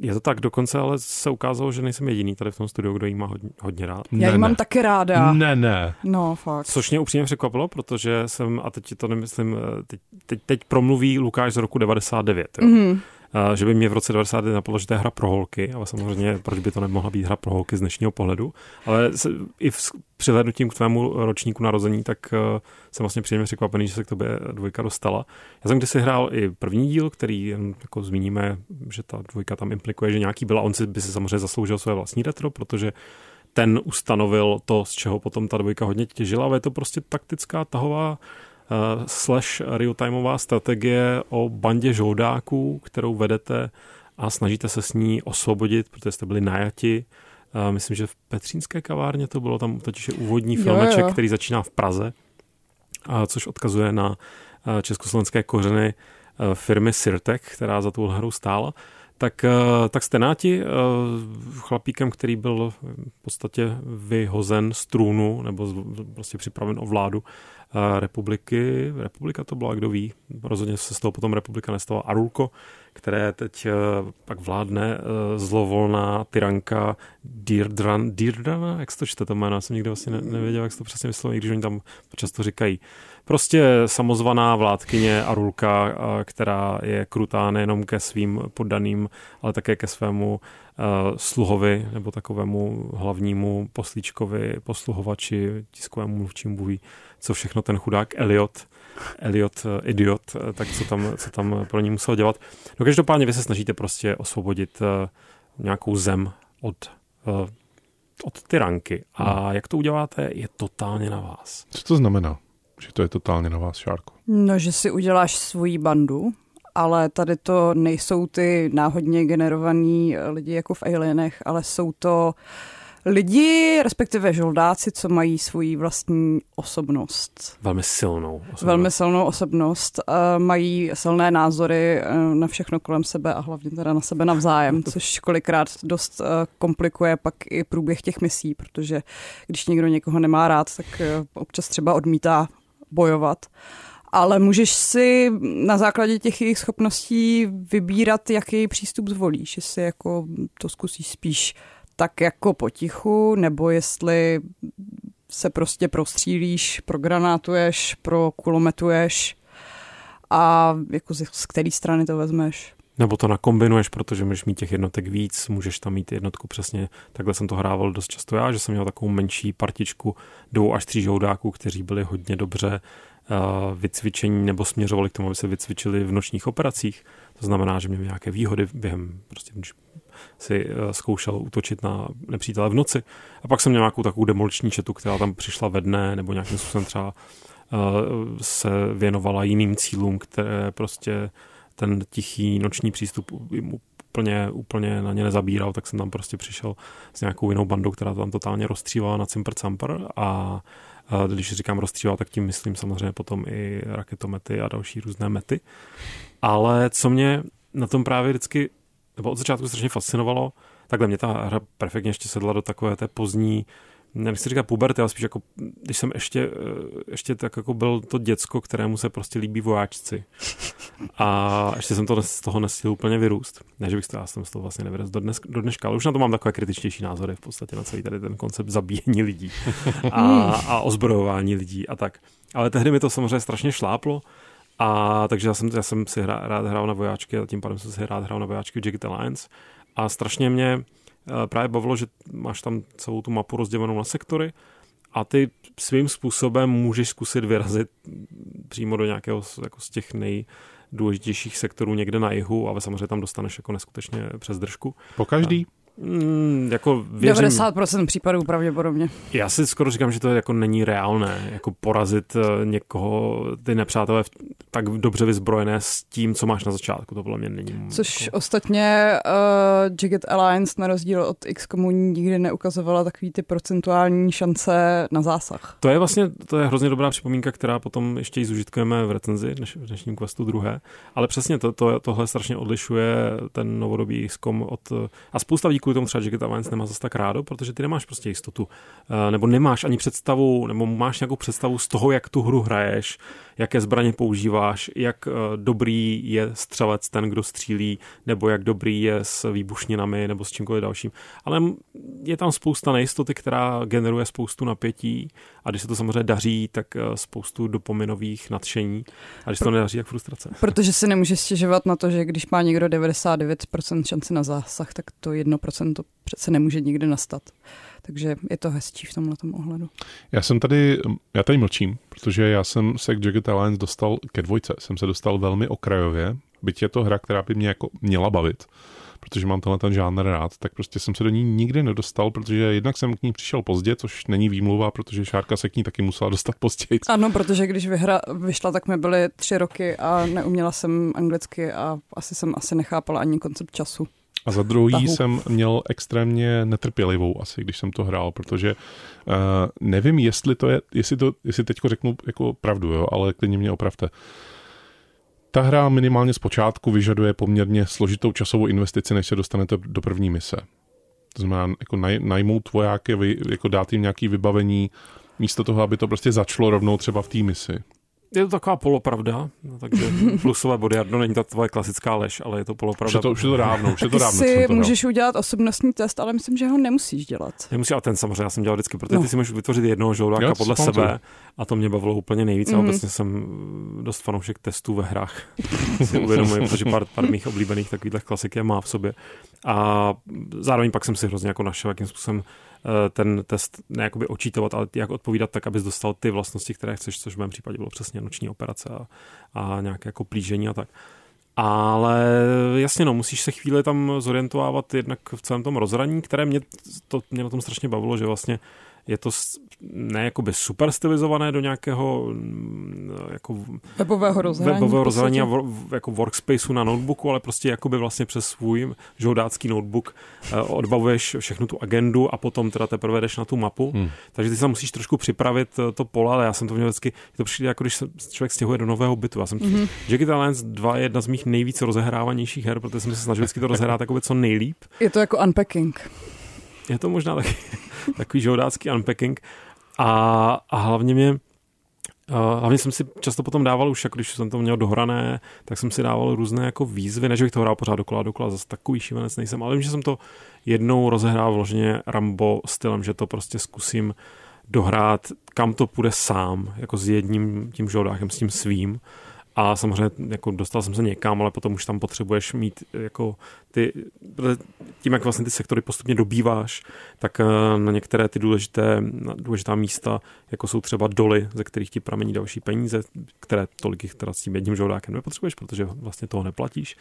Je to tak, dokonce ale se ukázalo, že nejsem jediný tady v tom studiu, kdo jí má hodně, hodně rád. Já ne, ji mám ne. taky ráda. Ne, ne. No, fakt. Což mě upřímně překvapilo, protože jsem, a teď to nemyslím, eh, teď, teď, teď promluví Lukáš z roku 99, jo. Mhm. A že by mě v roce 99 napadlo, že to je hra pro holky, ale samozřejmě proč by to nemohla být hra pro holky z dnešního pohledu. Ale se, i v přihlednutím k tvému ročníku narození, tak uh, jsem vlastně příjemně překvapený, že se k tobě dvojka dostala. Já jsem kdysi hrál i první díl, který jako zmíníme, že ta dvojka tam implikuje, že nějaký byl a on si by si samozřejmě zasloužil své vlastní retro, protože ten ustanovil to, z čeho potom ta dvojka hodně těžila, ale je to prostě taktická tahová slash real-timeová strategie o bandě žoldáků, kterou vedete a snažíte se s ní osvobodit, protože jste byli najati. Myslím, že v Petřínské kavárně to bylo, tam totiž je úvodní Jo, filmeček, jo. který začíná v Praze, a což odkazuje na československé kořeny firmy Sirtek, která za tou hrou stála. Tak, tak jste náti chlapíkem, který byl v podstatě vyhozen z trůnu, nebo z, prostě připraven o vládu republiky. Republika to byla, kdo ví. Rozhodně se z toho potom republika nestala. Arulko, které teď uh, pak vládne uh, zlovolná tyranka Dirdran, Dirdrana, jak se to čte to jméno, já jsem nikdy vlastně ne, nevěděl, jak se to přesně vysloví, i když oni tam často říkají. Prostě samozvaná vládkyně Arulka, a, která je krutá nejenom ke svým poddaným, ale také ke svému uh, sluhovi nebo takovému hlavnímu poslíčkovi, posluhovači, tiskovému mluvčímu buví, co všechno ten chudák Eliot, Eliot, eh, idiot, eh, tak co tam, co tam pro ní musel dělat. No každopádně vy se snažíte prostě osvobodit uh, nějakou zem od, uh, od tyranky. A jak to uděláte, je totálně na vás. Co to znamená? Že to je totálně na vás, Šárku. No, že si uděláš svoji bandu, ale tady to nejsou ty náhodně generovaný lidi jako v Alienech, ale jsou to lidi, respektive žoldáci, co mají svoji vlastní osobnost. Velmi silnou. osobnost. Velmi silnou osobnost, uh, mají silné názory uh, na všechno kolem sebe a hlavně teda na sebe navzájem, což kolikrát dost uh, komplikuje pak i průběh těch misí, protože když někdo někoho nemá rád, tak občas třeba odmítá bojovat. Ale můžeš si na základě těch jejich schopností vybírat, jaký přístup zvolíš, jestli jako to zkusíš spíš tak jako potichu, nebo jestli se prostě prostřílíš, progranátuješ, prokulometuješ a jako z, z které strany to vezmeš. Nebo to nakombinuješ, protože můžeš mít těch jednotek víc, můžeš tam mít jednotku přesně. Takhle jsem to hrával dost často já, že jsem měl takovou menší partičku dvou až tří žoudáků, kteří byli hodně dobře uh, vycvičení nebo směřovali k tomu, aby se vycvičili v nočních operacích. To znamená, že měli nějaké výhody během, prostě si uh, zkoušel útočit na nepřítele v noci. A pak jsem měl nějakou takovou demoliční četu, která tam přišla ve dne, nebo nějakým způsobem třeba uh, se věnovala jiným cílům, které prostě ten tichý noční přístup úplně, úplně na ně nezabíral, tak jsem tam prostě přišel s nějakou jinou bandou, která to tam totálně rozstřívala na cimpr campr a a když říkám rozstříval, tak tím myslím samozřejmě potom i raketomety a další různé mety. Ale co mě na tom právě vždycky, nebo od začátku strašně fascinovalo, takhle mě ta hra perfektně ještě sedla do takové té pozdní, nechci říkat puberty, ale spíš jako, když jsem ještě, ještě tak jako byl to děcko, kterému se prostě líbí vojáčci. A ještě jsem to z toho nestihl úplně vyrůst. Ne, že bych to, já jsem z toho vlastně nevyrostl do, dnes, do dneška, ale už na to mám takové kritičtější názory v podstatě na celý tady ten koncept zabíjení lidí a, a ozbrojování lidí a tak. Ale tehdy mi to samozřejmě strašně šláplo, a takže já jsem, já jsem si hra, rád hrál na vojáčky a tím pádem jsem si rád hrál na vojáčky v Jagged Alliance. A strašně mě eh, právě bavilo, že máš tam celou tu mapu rozdělenou na sektory a ty svým způsobem můžeš zkusit vyrazit přímo do nějakého z- jako z těch nejdůležitějších sektorů někde na jihu, ale samozřejmě tam dostaneš jako neskutečně přes držku. Po každý? Mm, jako věřím, 90% případů pravděpodobně. já si skoro říkám, že to jako není reálné, jako porazit eh, někoho, ty nepřátelé v, tak dobře vyzbrojené s tím, co máš na začátku. To podle mě není. Což jako... ostatně uh, Jagged Alliance na rozdíl od XCOMu nikdy neukazovala takový ty procentuální šance na zásah. To je vlastně to je hrozně dobrá připomínka, která potom ještě i zužitkujeme v recenzi v dnešním questu druhé. Ale přesně to, to, tohle strašně odlišuje ten novodobý XCOM od... A spousta lidí kvůli tomu třeba Jagged Alliance nemá zase tak rádo, protože ty nemáš prostě jistotu. Uh, nebo nemáš ani představu, nebo máš nějakou představu z toho, jak tu hru hraješ, jaké zbraně používáš, jak uh, dobrý je střelec ten, kdo střílí, nebo jak dobrý je s výbušninami nebo s čímkoliv dalším. Ale je tam spousta nejistoty, která generuje spoustu napětí a když se to samozřejmě daří, tak uh, spoustu dopominových nadšení a když se to nedaří, jak frustrace. Protože si nemůže stěžovat na to, že když má někdo 99% šance na zásah, tak to 1% to přece nemůže nikdy nastat. Takže je to hezčí v tomhle ohledu. Já jsem tady, já tady mlčím, protože já jsem se k Jagged Alliance dostal ke dvojce. Jsem se dostal velmi okrajově, byť je to hra, která by mě jako měla bavit, protože mám tenhle ten žánr rád, tak prostě jsem se do ní nikdy nedostal, protože jednak jsem k ní přišel pozdě, což není výmluva, protože Šárka se k ní taky musela dostat později. Ano, protože když vyhra, vyšla, tak mi byly tři roky a neuměla jsem anglicky a asi jsem asi nechápala ani koncept času. A za druhý tahu. jsem měl extrémně netrpělivou asi, když jsem to hrál, protože uh, nevím, jestli to je, jestli, to, jestli teďko řeknu jako pravdu, jo, ale klidně mě opravte. Ta hra minimálně z počátku vyžaduje poměrně složitou časovou investici, než se dostanete do první mise. To znamená, jako naj, najmout vojáky, jako dát jim nějaké vybavení, místo toho, aby to prostě začalo rovnou třeba v té misi. Je to taková polopravda, no, takže plusové body, no není to tvoje klasická lež, ale je to polopravda. Už je to, už je to dávno, už je to dávno. si můžeš udělat osobnostní test, ale myslím, že ho nemusíš dělat. Nemusíš, ale ten samozřejmě já jsem dělal vždycky, protože no. ty si můžeš vytvořit jednoho žoldáka podle sebe a to mě bavilo úplně nejvíc. Mm-hmm. A mhm. obecně jsem dost fanoušek testů ve hrách. si uvědomuji, protože pár, pár mých oblíbených takových klasik je má v sobě. A zároveň pak jsem si hrozně jako našel, jakým způsobem ten test ne očítovat, ale jak odpovídat tak, abys dostal ty vlastnosti, které chceš, což v mém případě bylo přesně noční operace a, a nějaké jako plížení a tak. Ale jasně, no, musíš se chvíli tam zorientovat jednak v celém tom rozhraní, které mě, to, mě na tom strašně bavilo, že vlastně je to ne jakoby super stylizované do nějakého mm, jako webového rozhraní, webového rozhraní a v, jako workspaceu na notebooku, ale prostě jakoby vlastně přes svůj žoudácký notebook uh, odbavuješ všechnu tu agendu a potom teda teprve jdeš na tu mapu. Hmm. Takže ty se musíš trošku připravit uh, to pole, ale já jsem to měl vždycky, to přijde jako když se člověk stěhuje do nového bytu. Já jsem mm-hmm. Jagged Alliance 2 je jedna z mých nejvíce rozehrávanějších her, protože jsem se snažil vždycky to rozhrát jako co nejlíp. Je to jako unpacking. Je to možná taky takový žoudácký unpacking. A, a hlavně mě Uh, hlavně jsem si často potom dával už, jako když jsem to měl dohrané, tak jsem si dával různé jako výzvy, než bych to hrál pořád dokola dokola, zase takový šívenec nejsem, ale vím, že jsem to jednou rozehrál vložně Rambo stylem, že to prostě zkusím dohrát, kam to půjde sám, jako s jedním tím žoldákem, s tím svým a samozřejmě jako dostal jsem se někam, ale potom už tam potřebuješ mít jako ty, tím, jak vlastně ty sektory postupně dobýváš, tak eh, na některé ty důležité, důležitá místa, jako jsou třeba doly, ze kterých ti pramení další peníze, které tolik jich teda s tím jedním žoldákem nepotřebuješ, protože vlastně toho neplatíš,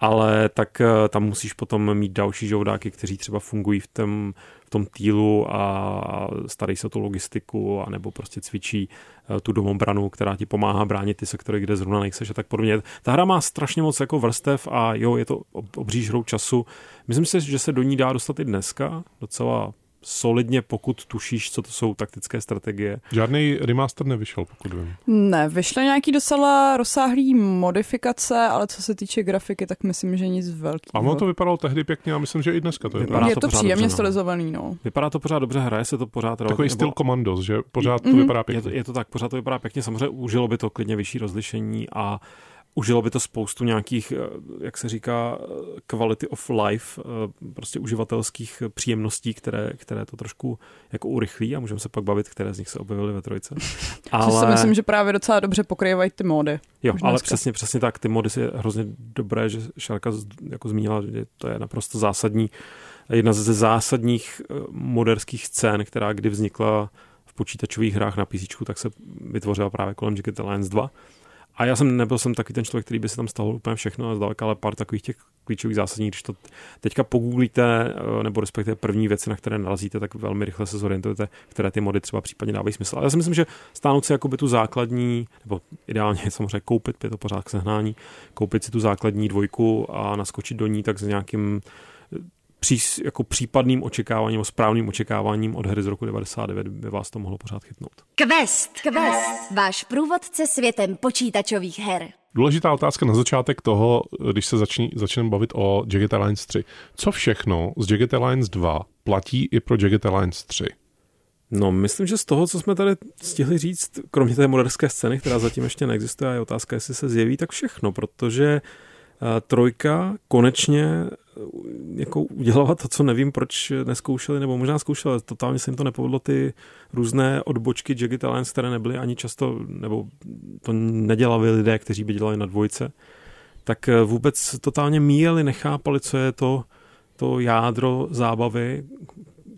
ale tak eh, tam musíš potom mít další žoldáky, kteří třeba fungují v tom, v tom týlu a starají se o tu logistiku, anebo prostě cvičí eh, tu domobranu, která ti pomáhá bránit ty sektory, kde zrovna nejseš a tak podobně. Ta hra má strašně moc jako vrstev a jo, je to obří hrou času. Myslím si, že se do ní dá dostat i dneska, docela solidně, pokud tušíš, co to jsou taktické strategie. Žádný remaster nevyšel, pokud vím. Ne, vyšly nějaký docela rozsáhlý modifikace, ale co se týče grafiky, tak myslím, že nic velkého. A ono to vypadalo tehdy pěkně a myslím, že i dneska to vypadá. Je to, to příjemně no. stylizovaný, no. Vypadá to pořád dobře, hraje se to pořád. Takový nebo... styl Commandos, že pořád mm-hmm. to vypadá pěkně. Je to, je to tak, pořád to vypadá pěkně. Samozřejmě užilo by to klidně vyšší rozlišení a užilo by to spoustu nějakých, eh, jak se říká, eh, quality of life, eh, prostě uživatelských příjemností, které, které to trošku jako urychlí a můžeme se pak bavit, které z nich se objevily ve trojce. Ale... si myslím, že právě docela dobře pokrývají ty módy. Jo, ale přesně, přesně tak, ty mody je hrozně dobré, že Šárka jako zmínila, že to je naprosto zásadní, jedna ze zásadních moderských scén, která kdy vznikla v počítačových hrách na PC, tak se vytvořila právě kolem Jagged Alliance 2 A já jsem nebyl jsem taky ten člověk, který by si tam stahoval úplně všechno a zdaleka, ale pár takových těch klíčových zásadních, když to teďka pogooglíte, eh, nebo respektive první věci, na které narazíte, tak velmi rychle se zorientujete, které ty mody třeba případně dávají smysl. Ale já si myslím, že stáhnout si jakoby tu základní, nebo ideálně samozřejmě koupit, je to pořád k sehnání, koupit si tu základní dvojku a naskočit do ní tak s nějakým pří, jako případným očekáváním, nebo správným očekáváním od hry z roku 99 by vás to mohlo pořád chytnout. Quest. Quest. Váš průvodce světem počítačových her. Důležitá otázka na začátek toho, když se začne, začneme bavit o Jagged Alliance 3. Co všechno z Jagged Alliance 2 platí i pro Jagged Alliance 3? No, myslím, že z toho, co jsme tady stihli říct, kromě té moderské scény, která zatím ještě neexistuje, a je otázka, jestli se zjeví, tak všechno, protože uh, trojka konečně jako udělala to, co nevím, proč neskoušeli, nebo možná zkoušeli, totálně se jim to nepovedlo ty různé odbočky Jagged Alliance, které nebyly ani často, nebo to nedělali lidé, kteří by dělali na dvojce, tak eh, vůbec totálně míjeli, nechápali, co je to, to jádro zábavy,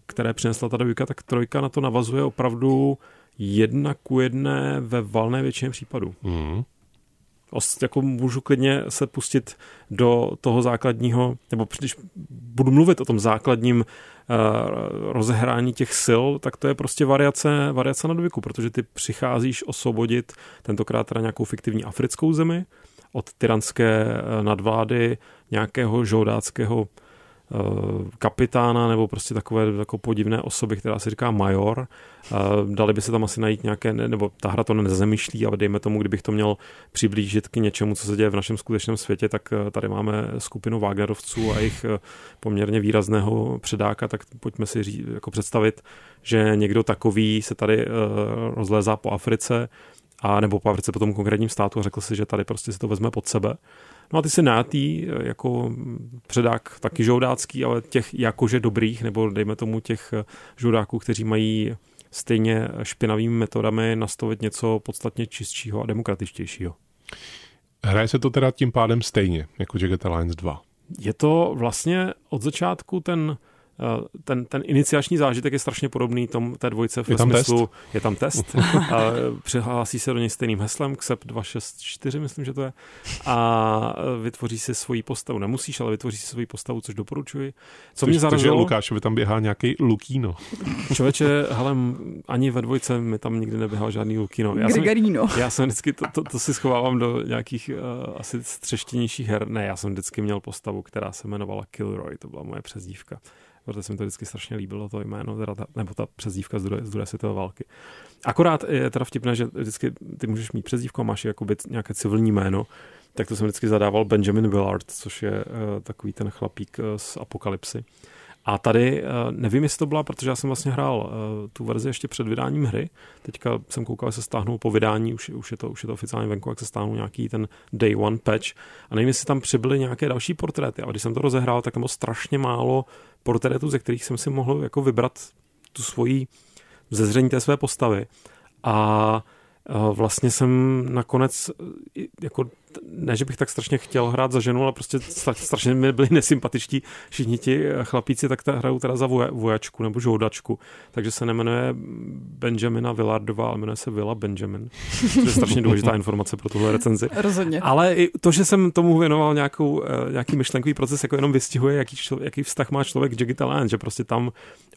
které přinesla ta dvojka, tak trojka na to navazuje opravdu jedna ku jedné ve valné většině případů. Mm jako můžu klidně se pustit do toho základního, nebo když budu mluvit o tom základním uh, rozehrání těch sil, tak to je prostě variace, variace na dvěku, protože ty přicházíš osvobodit tentokrát teda nějakou fiktivní africkou zemi od tyranské uh, nadvlády nějakého žoldáckého Eh, kapitána nebo prostě takové jako podivné osoby, která se říká major. Eh, dali by se tam asi najít nějaké, nebo ta hra to nezamýšlí, ale dejme tomu, kdybych to měl přiblížit k něčemu, co se děje v našem skutečném světě, tak eh, tady máme skupinu Wagnerovců a jejich poměrně výrazného předáka, tak pojďme si ří, jako představit, že někdo takový se tady rozlézá po Africe, a nebo po Africe po tom konkrétním státu a řekl si, že tady prostě si to vezme pod sebe No a ty se nátý jako předák taky žoudácký, ale těch jakože dobrých, nebo dejme tomu těch žoudáků, kteří mají stejně špinavými metodami nastavit něco podstatně čistšího a demokratičtějšího. Hraje se to teda tím pádem stejně jako Jagged Alliance 2? Je to vlastně od začátku ten Eh, ten, ten iniciační zážitek je strašně podobný tom, té dvojce v je smyslu, test? je tam test, a přihlásí se do něj stejným heslem, KSEP 264, myslím, že to je, a vytvoří si svoji postavu. Nemusíš, ale vytvoří si svoji postavu, což doporučuji. Co mě zarazilo... Lukášovi tam běhá nějaký Lukino. Člověče, hele, ani ve dvojce mi tam nikdy neběhal žádný Lukino. Já jsem, já jsem vždycky, to, to, to si schovávám do nějakých uh, asi střeštěnějších her. Ne, já jsem vždycky měl postavu, která se jmenovala Kilroy, to byla moje přezdívka protože se mi to vždycky strašně líbilo, to jméno, teda ta, nebo ta přezdívka z druhé, z druhé světové války. Akorát je teda vtipné, že vždycky ty můžeš mít přezdívku a máš jakoby nějaké civilní jméno, tak to jsem vždycky zadával Benjamin Willard, což je uh, takový ten chlapík uh, z Apokalypsy. A tady uh, nevím, jestli to byla, protože já jsem vlastně hrál tu verzi ještě před vydáním hry. Teďka jsem koukal, se stáhnul po vydání, už, už, je to, už je to oficiálně venku, jak se stáhnul nějaký ten day one patch. A nevím, jestli tam přibyly nějaké další portréty. A když jsem to rozehrál, tak tam bylo strašně málo portrétů, ze kterých jsem si mohl jako vybrat tu svoji zezření té své postavy. A vlastně jsem nakonec jako ne, že bych tak strašně chtěl hrát za ženu, ale prostě strašně mi byli nesympatičtí všichni ti chlapíci, tak ta hrajou teda za vojačku nebo žoudačku, takže se nemenuje Benjamina Villardová, ale jmenuje se Villa Benjamin, To je strašně důležitá informace pro tuhle recenzi. Rozhodně. Ale i to, že jsem tomu věnoval nějakou, eh, nějaký myšlenkový proces, jako jenom vystihuje, jaký, člo, jaký vztah má člověk k Digital Land, že prostě tam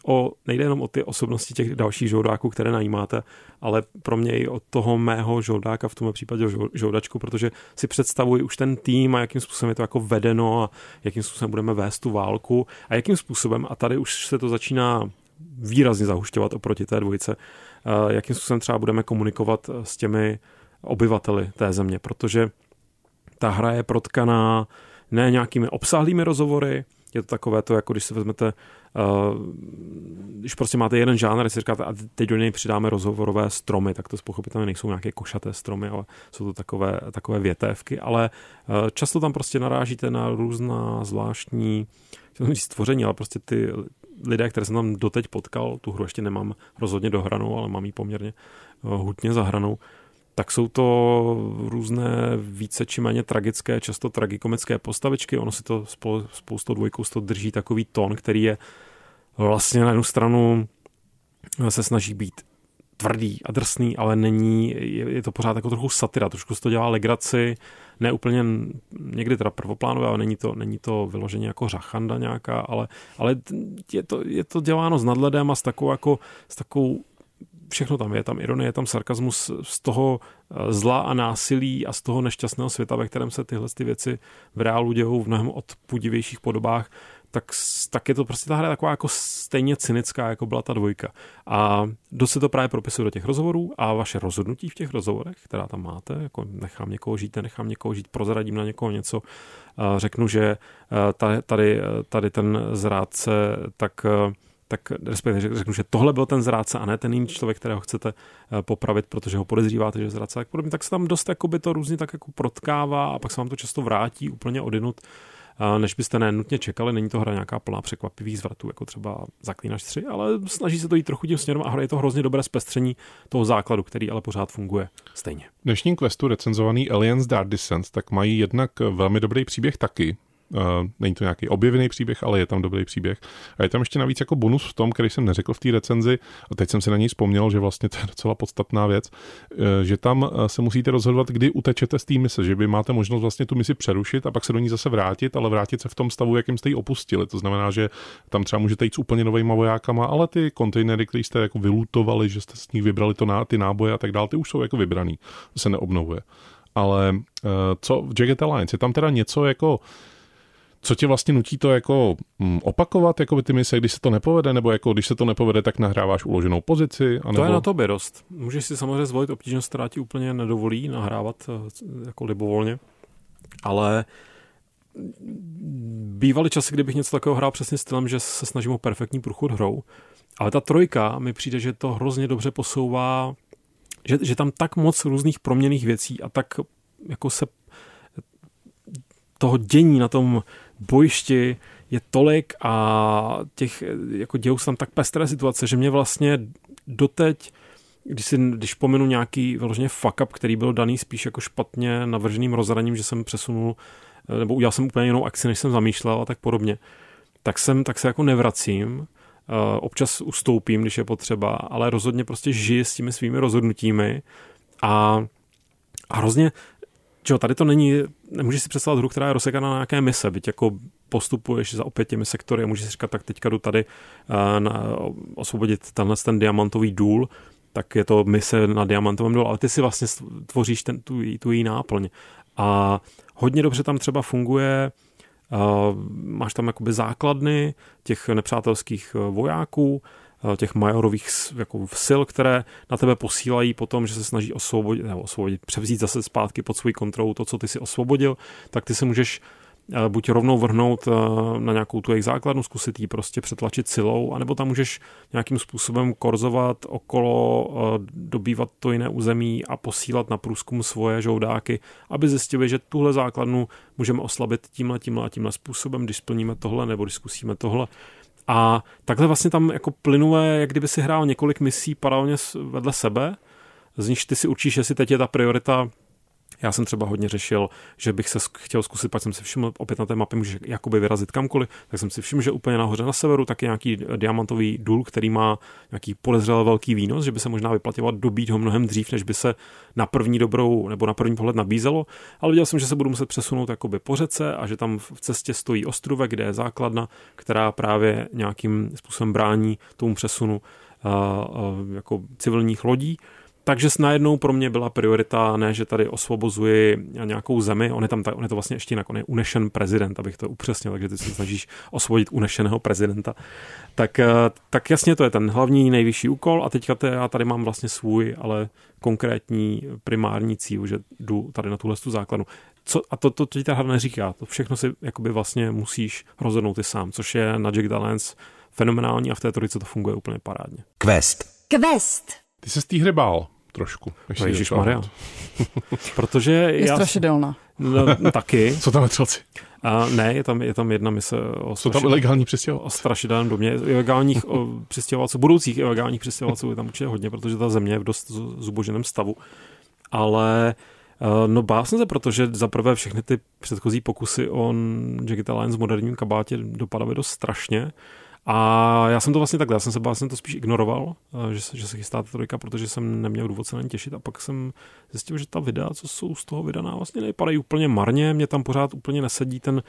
o, nejde jenom o ty osobnosti těch dalších žoudáků, které najímáte, ale pro mě i od toho mého žoldáka, v tomhle případě žoldačku, protože si představuji už ten tým a jakým způsobem je to jako vedeno a jakým způsobem budeme vést tu válku a jakým způsobem, a tady už se to začíná výrazně zahušťovat oproti té dvojice, jakým způsobem třeba budeme komunikovat s těmi obyvateli té země, protože ta hra je protkaná ne nějakými obsáhlými rozhovory, je to takové to, jako když si vezmete Uh, když prostě máte jeden žánr, si říkáte, a teď do něj přidáme rozhovorové stromy, tak to pochopitelně nejsou nějaké košaté stromy, ale jsou to takové, takové větévky, ale uh, často tam prostě narážíte na různá zvláštní stvoření, ale prostě ty lidé, které jsem tam doteď potkal, tu hru ještě nemám rozhodně dohranou, ale mám ji poměrně uh, hutně zahranou, tak jsou to různé více či méně tragické, často tragikomické postavičky. Ono si to spolu, spolu s tou dvojkou to drží takový tón, který je vlastně na jednu stranu se snaží být tvrdý a drsný, ale není, je, je to pořád jako trochu satira, trošku se to dělá legraci, ne úplně někdy teda prvoplánové, ale není to, není to vyloženě jako řachanda nějaká, ale, ale je, to, je to děláno s nadhledem a s takovou, jako, s takovou všechno tam je, tam ironie, je tam sarkazmus z toho eh, zla a násilí a z toho nešťastného světa, ve kterém se tyhle ty věci v reálu dějou v mnohem odpudivějších podobách, tak, tak je to prostě ta hra taková jako stejně cynická, jako byla ta dvojka. A dost se to právě propisuje do těch rozhovorů a vaše rozhodnutí v těch rozhovorech, která tam máte, jako nechám někoho žít, nenechám někoho žít, prozradím na někoho něco, řeknu, že tady, tady, tady ten zrádce, tak tak respektive řeknu, že tohle byl ten zrádce a ne ten jiný člověk, kterého chcete popravit, protože ho podezříváte, že je zrádce, tak podobně, tak se tam dost jakoby to různě tak jako protkává a pak se vám to často vrátí úplně odinut než byste nenutně čekali. Není to hra nějaká plná překvapivých zvratů, jako třeba Zaklínač 3, ale snaží se to jít trochu tím směrem a hra je to hrozně dobré zpestření toho základu, který ale pořád funguje stejně. V dnešním questu recenzovaný Aliens Dark Descent tak mají jednak velmi dobrý příběh taky, Uh, není to nějaký objevený příběh, ale je tam dobrý příběh. A je tam ještě navíc jako bonus v tom, který jsem neřekl v té recenzi, a teď jsem si na něj vzpomněl, že vlastně to je docela podstatná věc, uh, že tam uh, se musíte rozhodovat, kdy utečete z té mise, že vy máte možnost vlastně tu misi přerušit a pak se do ní zase vrátit, ale vrátit se v tom stavu, jakým jste ji opustili. To znamená, že tam třeba můžete jít s úplně novými vojákama, ale ty kontejnery, které jste jako vylutovali, že jste z nich vybrali to na, ty náboje a tak dále, ty už jsou jako vybraný. To se neobnovuje. Ale co v Jagged Alliance? Je tam teda něco jako co tě vlastně nutí to jako mm, opakovat, jako by ty mise, když se to nepovede, nebo jako když se to nepovede, tak nahráváš uloženou pozici? Anebo... To je na tobě dost. Můžeš si samozřejmě zvolit obtížnost, která ti úplně nedovolí nahrávat eh, jako libovolně, ale bývaly časy, kdybych něco takového hrál přesně stylem, že se snažím o perfektní průchod hrou, ale ta trojka mi přijde, že to hrozně dobře posouvá, že, že tam tak moc různých proměných věcí a tak jako se toho dění na tom bojišti je tolik a těch jako dějou se tam tak pestré situace, že mě vlastně doteď když, si, když pominu nějaký vyloženě fuck up, který byl daný spíš jako špatně navrženým rozhraním, že jsem přesunul nebo udělal jsem úplně jinou akci, než jsem zamýšlel a tak podobně, tak, jsem, tak se jako nevracím, občas ustoupím, když je potřeba, ale rozhodně prostě žiji s těmi svými rozhodnutími a, a hrozně že tady to není, nemůžeš si představit hru, která je rozsekaná na nějaké mise, byť jako postupuješ za opět těmi sektory a můžeš si říkat, tak teďka jdu tady uh, na, osvobodit tenhle ten diamantový důl, tak je to mise na diamantovém důl, ale ty si vlastně tvoříš ten, tu, tu její náplň. A hodně dobře tam třeba funguje Uh, máš tam jakoby základny těch nepřátelských eh, vojáků, těch majorových jako sil, které na tebe posílají potom, že se snaží osvobodit, nebo osvobodit, převzít zase zpátky pod svůj kontrolu to, co ty si osvobodil, tak ty se můžeš eh, buď rovnou vrhnout eh, na nějakou tu jejich základnu, zkusit ji prostě přetlačit silou, anebo tam můžeš nějakým způsobem korzovat okolo, dobývat to jiné území a posílat na průzkum svoje žoudáky, aby zjistili, že tuhle základnu můžeme oslabit tímhle, tímhle a tímhle způsobem, když splníme tohle nebo když zkusíme tohle. A takhle vlastně tam jako plynule, jak kdyby si hrál několik misí paralelně vedle sebe, z nichž ty si určíš, jestli teď je ta priorita já jsem třeba hodně řešil, že bych se chtěl zkusit, pak jsem si všiml, opět na té mapě můžeš jakoby vyrazit kamkoliv, tak jsem si všiml, že úplně nahoře na severu tak je nějaký diamantový důl, který má nějaký podezřelé velký výnos, že by se možná vyplatilo dobít ho mnohem dřív, než by se na první dobrou nebo na první pohled nabízelo, ale viděl jsem, že se budu muset přesunout jakoby po řece a že tam v cestě stojí ostrůvek, kde je základna, která právě nějakým způsobem brání tomu přesunu uh, uh, jako civilních lodí takže najednou pro mě byla priorita ne, že tady osvobozuji nějakou zemi, on je tam, on je to vlastně ještě jinak, on je unešen prezident, abych to upřesnil, takže ty se snažíš osvobodit unešeného prezidenta. Tak, eh, tak jasně to je ten hlavní nejvyšší úkol a teďka já tady mám vlastně svůj, ale konkrétní primární cíl, že jdu tady na tuhle tu základnu. Co, a to, to, to ti ta hra neříká, to všechno si jakoby vlastně musíš rozhodnout ty sám, což je na Jack Dalens fenomenální a v té trojice to funguje úplně parádně. Quest. Quest. Ty se z té hry bál trošku. No, Ježíš Maria. Protože je já... strašidelná. No, taky. Co tam vetřelci? A ne, je tam, je tam jedna mise o Jsou tam ilegální přistěhovalci? O strašidelném domě. Ilegálních přistěhovalců, budoucích ilegálních přistěhovalců je tam určitě hodně, protože ta země je v dost zuboženém stavu. Ale eh, No bál jsem se, protože zaprvé všechny ty předchozí pokusy o Digital Line v moderním kabátě dopadaly dost strašně A já jsem to vlastně takhle, já jsem se vlastně to spíš ignoroval, eh, že se, že se chystá ta trojka, protože jsem neměl důvod se na ně těšit a pak jsem zjistil, že ta videa, co jsou z toho vydaná, vlastně nevypadají úplně marně, mě tam pořád úplně nesedí ten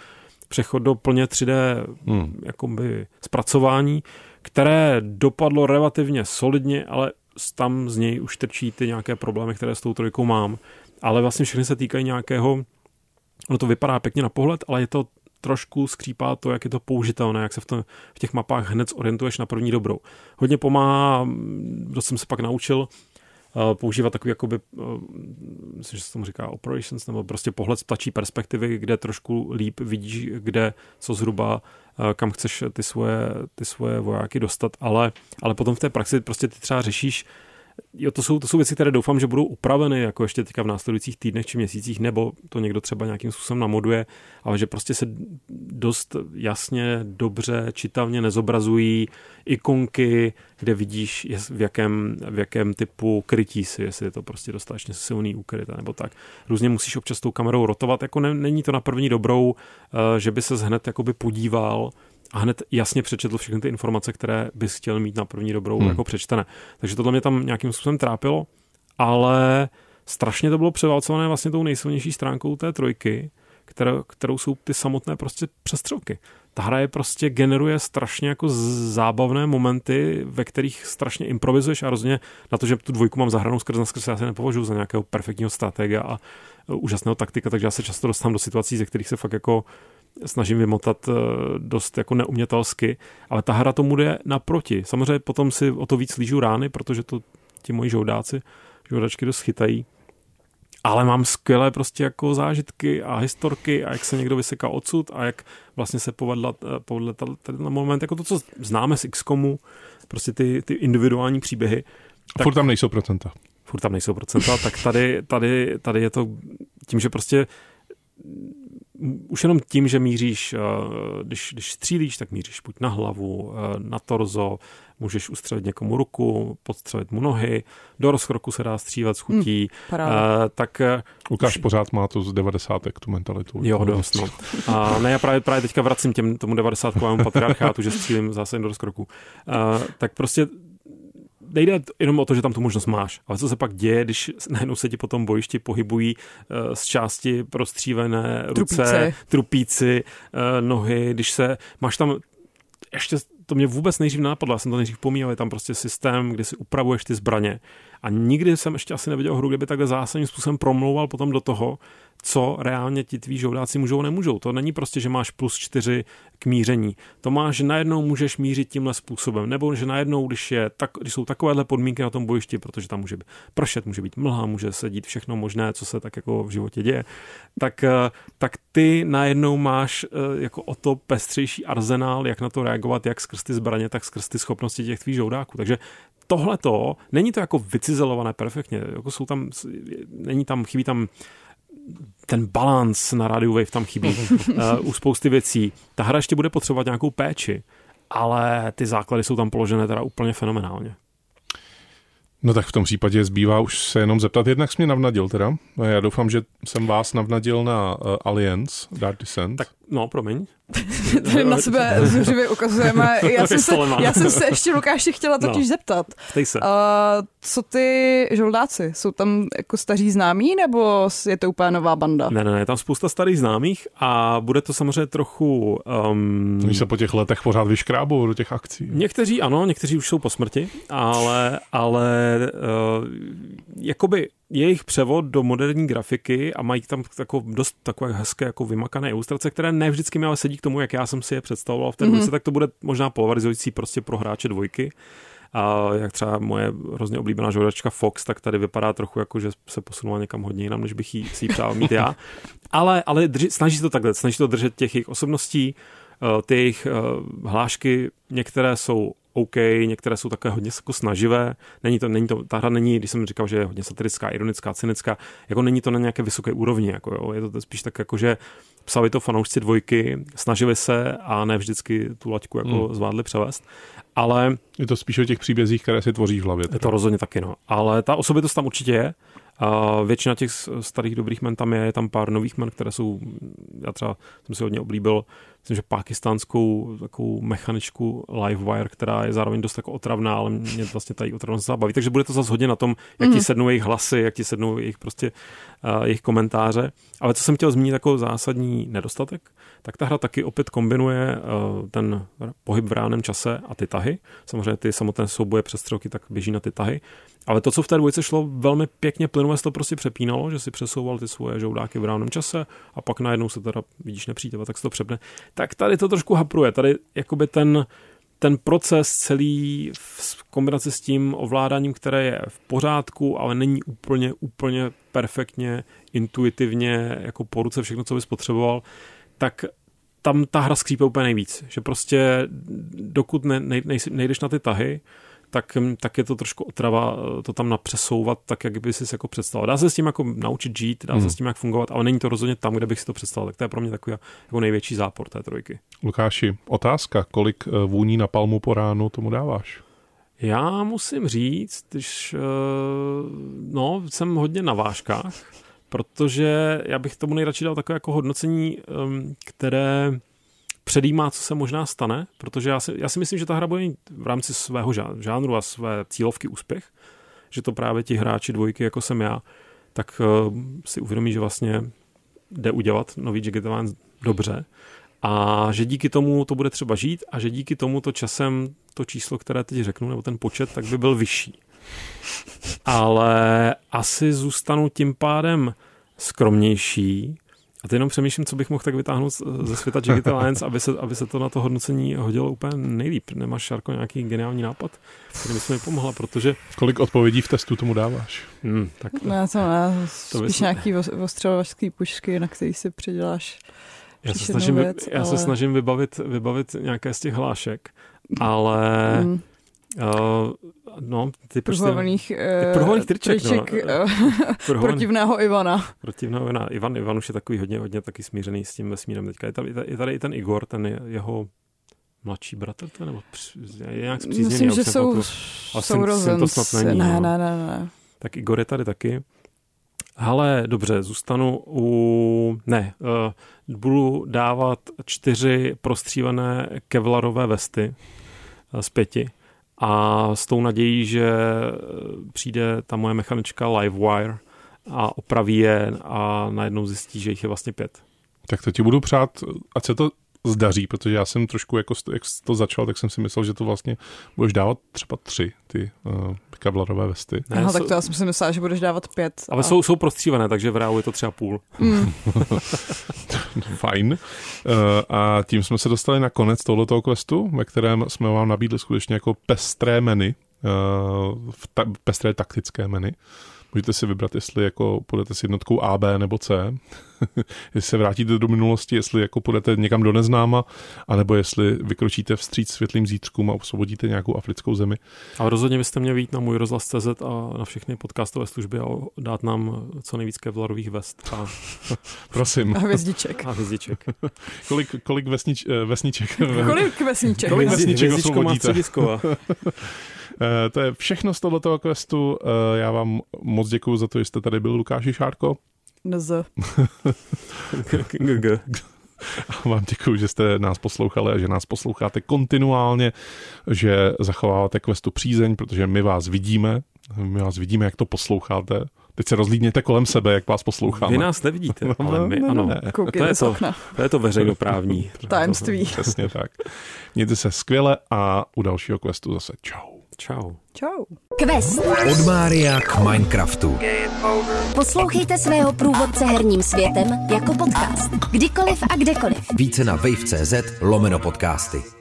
přechod do plně 3D hmm. jakoby zpracování, které dopadlo relativně solidně, ale tam z něj už trčí ty nějaké problémy, které s tou trojkou mám. Ale vlastně všechny se týkají nějakého, ono to vypadá pěkně na pohled, ale je to trošku skřípá to, jak je to použitelné, jak se v, tom, v těch mapách hned orientuješ na první dobrou. Hodně pomáhá, to jsem se pak naučil, uh, používat takový, jakoby, uh, myslím, že se tomu říká operations, nebo prostě pohled z ptačí perspektivy, kde trošku líp vidíš, kde, co zhruba, uh, kam chceš ty svoje, ty svoje vojáky dostat, ale, ale potom v té praxi prostě ty třeba řešíš jo, to jsou, to jsou věci, které doufám, že budou upraveny jako ještě teďka v následujících týdnech či měsících, nebo to někdo třeba nějakým způsobem namoduje, ale že prostě se dost jasně, dobře, čitelně nezobrazují ikonky, kde vidíš, v jakém, v jakém typu krytí si, jestli je to prostě dostatečně silný úkryt, nebo tak. Různě musíš občas tou kamerou rotovat, jako ne, není to na první dobrou, eh, že by se hned jakoby podíval, a hned jasně přečetl všechny ty informace, které bys chtěl mít na první dobrou hmm. jako přečtené. Takže tohle mě tam nějakým způsobem trápilo, ale strašně to bylo převálcované vlastně tou nejsilnější stránkou té trojky, kterou, kterou jsou ty samotné prostě přestřelky. Ta hra je prostě generuje strašně jako zábavné momenty, ve kterých strašně improvizuješ a rozhodně na to, že tu dvojku mám zahranou skrz na skrz, já se nepovažuji za nějakého perfektního stratega a úžasného taktika, takže já se často dostávám do situací, ze kterých se fakt jako snažím vymotat eh, dost jako neumětelsky, ale ta hra tomu jde naproti. Samozřejmě potom si o to víc lížu rány, protože to ti moji žoudáci, žoudačky dost chytají. Ale mám skvělé prostě jako zážitky a historky a jak se někdo vyseká odsud a jak vlastně se povedla, eh, povedla tady na moment, jako to, co známe z XCOMu, prostě ty, ty individuální příběhy. Tak, a furt tam nejsou procenta. Furt tam nejsou procenta, tak tady, tady, tady je to tím, že prostě už jenom tím, že míříš, eh, když, když střílíš, tak míříš buď na hlavu, eh, na torzo, můžeš ustřelit někomu ruku, podstřelit mu nohy, do rozkroku se dá střílet s chutí. Hmm, uh, tak, Lukáš už... pořád má to z 90. tu mentalitu. Jo, dost. No. A ne, já právě, právě teďka vracím těm, tomu 90. patriarchátu, že střílím zase do rozkroku. Uh, tak prostě nejde jenom o to, že tam tu možnost máš, ale co se pak děje, když najednou se ti po tom bojišti pohybují uh, z části prostřívené ruce, trupíci, trupíci uh, nohy, když se, máš tam ještě to mě vůbec nejdřív napadlo, já jsem to nejdřív pomíjel, je tam prostě systém, kde si upravuješ ty zbraně. A nikdy jsem ještě asi neviděl hru, kde by takhle zásadním způsobem promlouval potom do toho, co reálně ti tví žoldáci můžou nemůžou. To není prostě, že máš plus čtyři k míření. To máš, že najednou můžeš mířit tímhle způsobem, nebo že najednou, když, je tak, když jsou takovéhle podmínky na tom bojišti, protože tam může pršet, může být mlha, může se dít všechno možné, co se tak jako v životě děje, tak, eh, tak ty najednou máš eh, jako o to pestřejší arzenál, jak na to reagovat, jak skrz ty zbraně, tak skrz ty schopnosti těch tvých žoudáků. Takže tohle to, není to jako vycizelované perfektně, jako jsou tam, není tam, chybí tam ten balans na Radio Wave tam chybí uh, u spousty věcí. Ta hra ještě bude potřebovat nějakou péči, ale ty základy jsou tam položené teda úplně fenomenálně. No tak v tom případě zbývá už se jenom zeptat, jednak jsi mě navnadil teda. Já doufám, že jsem vás navnadil na uh, Alliance Dark Descent. Tak no, promiň. Tady na sebe zuřivě ukazujeme. Já jsem, se, já jsem se ještě Lukáši chtěla no. totiž no. zeptat. se. Uh, co ty žoldáci? Jsou tam jako staří známí nebo je to úplně nová banda? Ne, ne, ne, je tam spousta starých známých a bude to samozřejmě trochu... Um... Oni se po těch letech pořád vyškrábou do těch akcí. Někteří ano, někteří už jsou po smrti, ale, ale uh, jakoby jejich převod do moderní grafiky a mají tam tako, dost takové hezké jako vymakané ilustrace, které ne vždycky mi ale sedí k tomu, jak já jsem si je představoval v té mm-hmm. tak to bude možná polarizující prostě pro hráče dvojky. A jak třeba moje hrozně oblíbená žouračka Fox, tak tady vypadá trochu jako, že se posunula někam hodně jinam, než bych jí, si ji přál mít já. Ale, ale drži, snaží se to takhle, snaží to držet těch jejich osobností, eh, ty jejich eh, hlášky, některé jsou OK, některé jsou také hodně jako snaživé. Není to, není to, ta hra není, když jsem říkal, že je hodně satirická, ironická, cynická, jako není to na nějaké vysoké úrovni, jako jo. je to spíš tak jako, že psali to fanoušci dvojky, snažili se a ne vždycky tu laťku jako hmm. zvládli převést. Ale... Je to spíš o těch příbězích, které si tvoří v hlavě. Teda. Je to rozhodně taky, no. Ale ta osobitost tam určitě je. A většina těch starých dobrých men tam je, je tam pár nových men, které jsou, já třeba jsem si hodně oblíbil, myslím, že pakistánskou takovou mechaničku Livewire, která je zároveň dost jako otravná, ale mě vlastně tady otravnost zabaví. Takže bude to zase hodně na tom, jak mm. ti sednou jejich hlasy, jak ti sednou jejich prostě uh, jejich komentáře. Ale co jsem chtěl zmínit jako zásadní nedostatek, tak ta hra taky opět kombinuje uh, ten pohyb v reálném čase a ty tahy. Samozřejmě ty samotné souboje přes střelky tak běží na ty tahy. Ale to, co v té dvojce šlo velmi pěkně plynule, se to prostě přepínalo, že si přesouval ty svoje žoudáky v reálném čase a pak najednou se teda vidíš nepřítele, tak se to přepne. Tak tady to trošku hapruje. Tady jakoby ten, ten proces celý v kombinaci s tím ovládáním, které je v pořádku, ale není úplně, úplně perfektně, intuitivně, jako po ruce všechno, co bys potřeboval, tak tam ta hra skřípe úplně nejvíc. Že prostě dokud ne, ne, nejdeš na ty tahy, tak, tak je to trošku otrava eh, to tam napřesouvat tak, jak by si jako představil. Dá se s tím jako naučit žít, dá hmm. se s tím jak fungovat, ale není to rozhodně tam, kde bych si to představil. Tak to je pro mě takový jako největší zápor té trojky. Lukáši, otázka, kolik eh, vůní na palmu po ránu tomu dáváš? Já musím říct, když, eh, no, jsem hodně na vážkách, protože já bych tomu nejradši dal takové jako hodnocení, ehm, které předjímá, co se možná stane, protože já si, já si myslím, že ta hra bude v rámci svého žánru a své cílovky úspěch, že to právě ti hráči dvojky, jako jsem já, tak uh, si uvědomí, že vlastně jde udělat nový Jigglypuff dobře a že díky tomu to bude třeba žít a že díky tomu to časem to číslo, které teď řeknu, nebo ten počet, tak by byl vyšší. Ale asi zůstanu tím pádem skromnější, a teď jenom přemýšlím, co bych mohl tak vytáhnout ze světa Digital Alliance, aby se, aby se to na to hodnocení hodilo úplně nejlíp. Nemáš, Šarko, nějaký geniální nápad, který by mi pomohla, protože... Kolik odpovědí v testu tomu dáváš? Hmm, tak to, ne, to ne, to spíš bys... nějaký ostřelovačský pušky, na který si přiděláš já se snažím, věc, já ale... se snažím vybavit, vybavit nějaké z těch hlášek, ale hmm. Uh, no, ty pruhovaných, prostě, pruhovaných triček, triček no. Pruhovan, protivného Ivana. Protivného Ivana. Ivan, Ivan už je takový hodně, hodně taky smířený s tím vesmírem teďka. Je tady, je tady i ten Igor, ten je, jeho mladší bratr, to, nebo je nějak zpřízněný. Myslím, že jsou sourozenci. To snad není, ne, no. ne, ne, ne. Tak Igor je tady taky. Ale dobře, zůstanu u... Ne, uh, budu dávat čtyři prostřívané kevlarové vesty uh, z pěti a s tou nadějí, že přijde ta moje mechanička Livewire a opraví je a najednou zjistí, že jich je vlastně pět. Tak to ti budu přát, ať se to zdaří, protože já jsem trošku, jako jak to začal, tak jsem si myslel, že to vlastně budeš dávat třeba tři, ty uh, kavlarové vesty. Ne, Aha, tak to já jsem si myslel, že budeš dávat pět. Ale a... jsou, jsou prostřívané, takže v reálu je to třeba půl. Mm. Fajn. Uh, a tím jsme se dostali na konec tohoto questu, ve kterém jsme vám nabídli skutečně jako pestré meny, uh, ta, pestré taktické meny. Můžete si vybrat, jestli jako půjdete s jednotkou A, B nebo C, jestli se vrátíte do minulosti, jestli jako půjdete někam do neznáma, anebo jestli vykročíte vstříc světlým zítřkům a osvobodíte nějakou africkou zemi. A rozhodně byste měli jít na můj rozhlas.cz a na všechny podcastové služby a dát nám co nejvíc kevlarových vest. A... Prosím. A hvězdiček. A hvězdiček. kolik, kolik vesnič, eh, vesniček? kolik vesniček? Kolik vesniček osvobodíte? Eh, to je všechno z tohoto questu. Eh, já vám moc děkuji za to, že jste tady byl, Lukáši Šárko. NZ. A vám děkuji, že jste nás poslouchali a že nás posloucháte kontinuálně, že zachováváte questu přízeň, protože my vás vidíme, my vás vidíme, jak to posloucháte. Teď se rozlídněte kolem sebe, jak vás posloucháme. Vy nás nevidíte, no, ale my, ne, ano. Ne. To, je to, to je to veřejnoprávní. Tajemství. Přesně tak. Mějte se skvěle a u dalšího questu zase čau. Čau. Čau. Quest. Od Mária k Minecraftu. Poslouchejte svého průvodce herním světem jako podcast. Kdykoliv a kdekoliv. Více na wave.cz lomeno podcasty.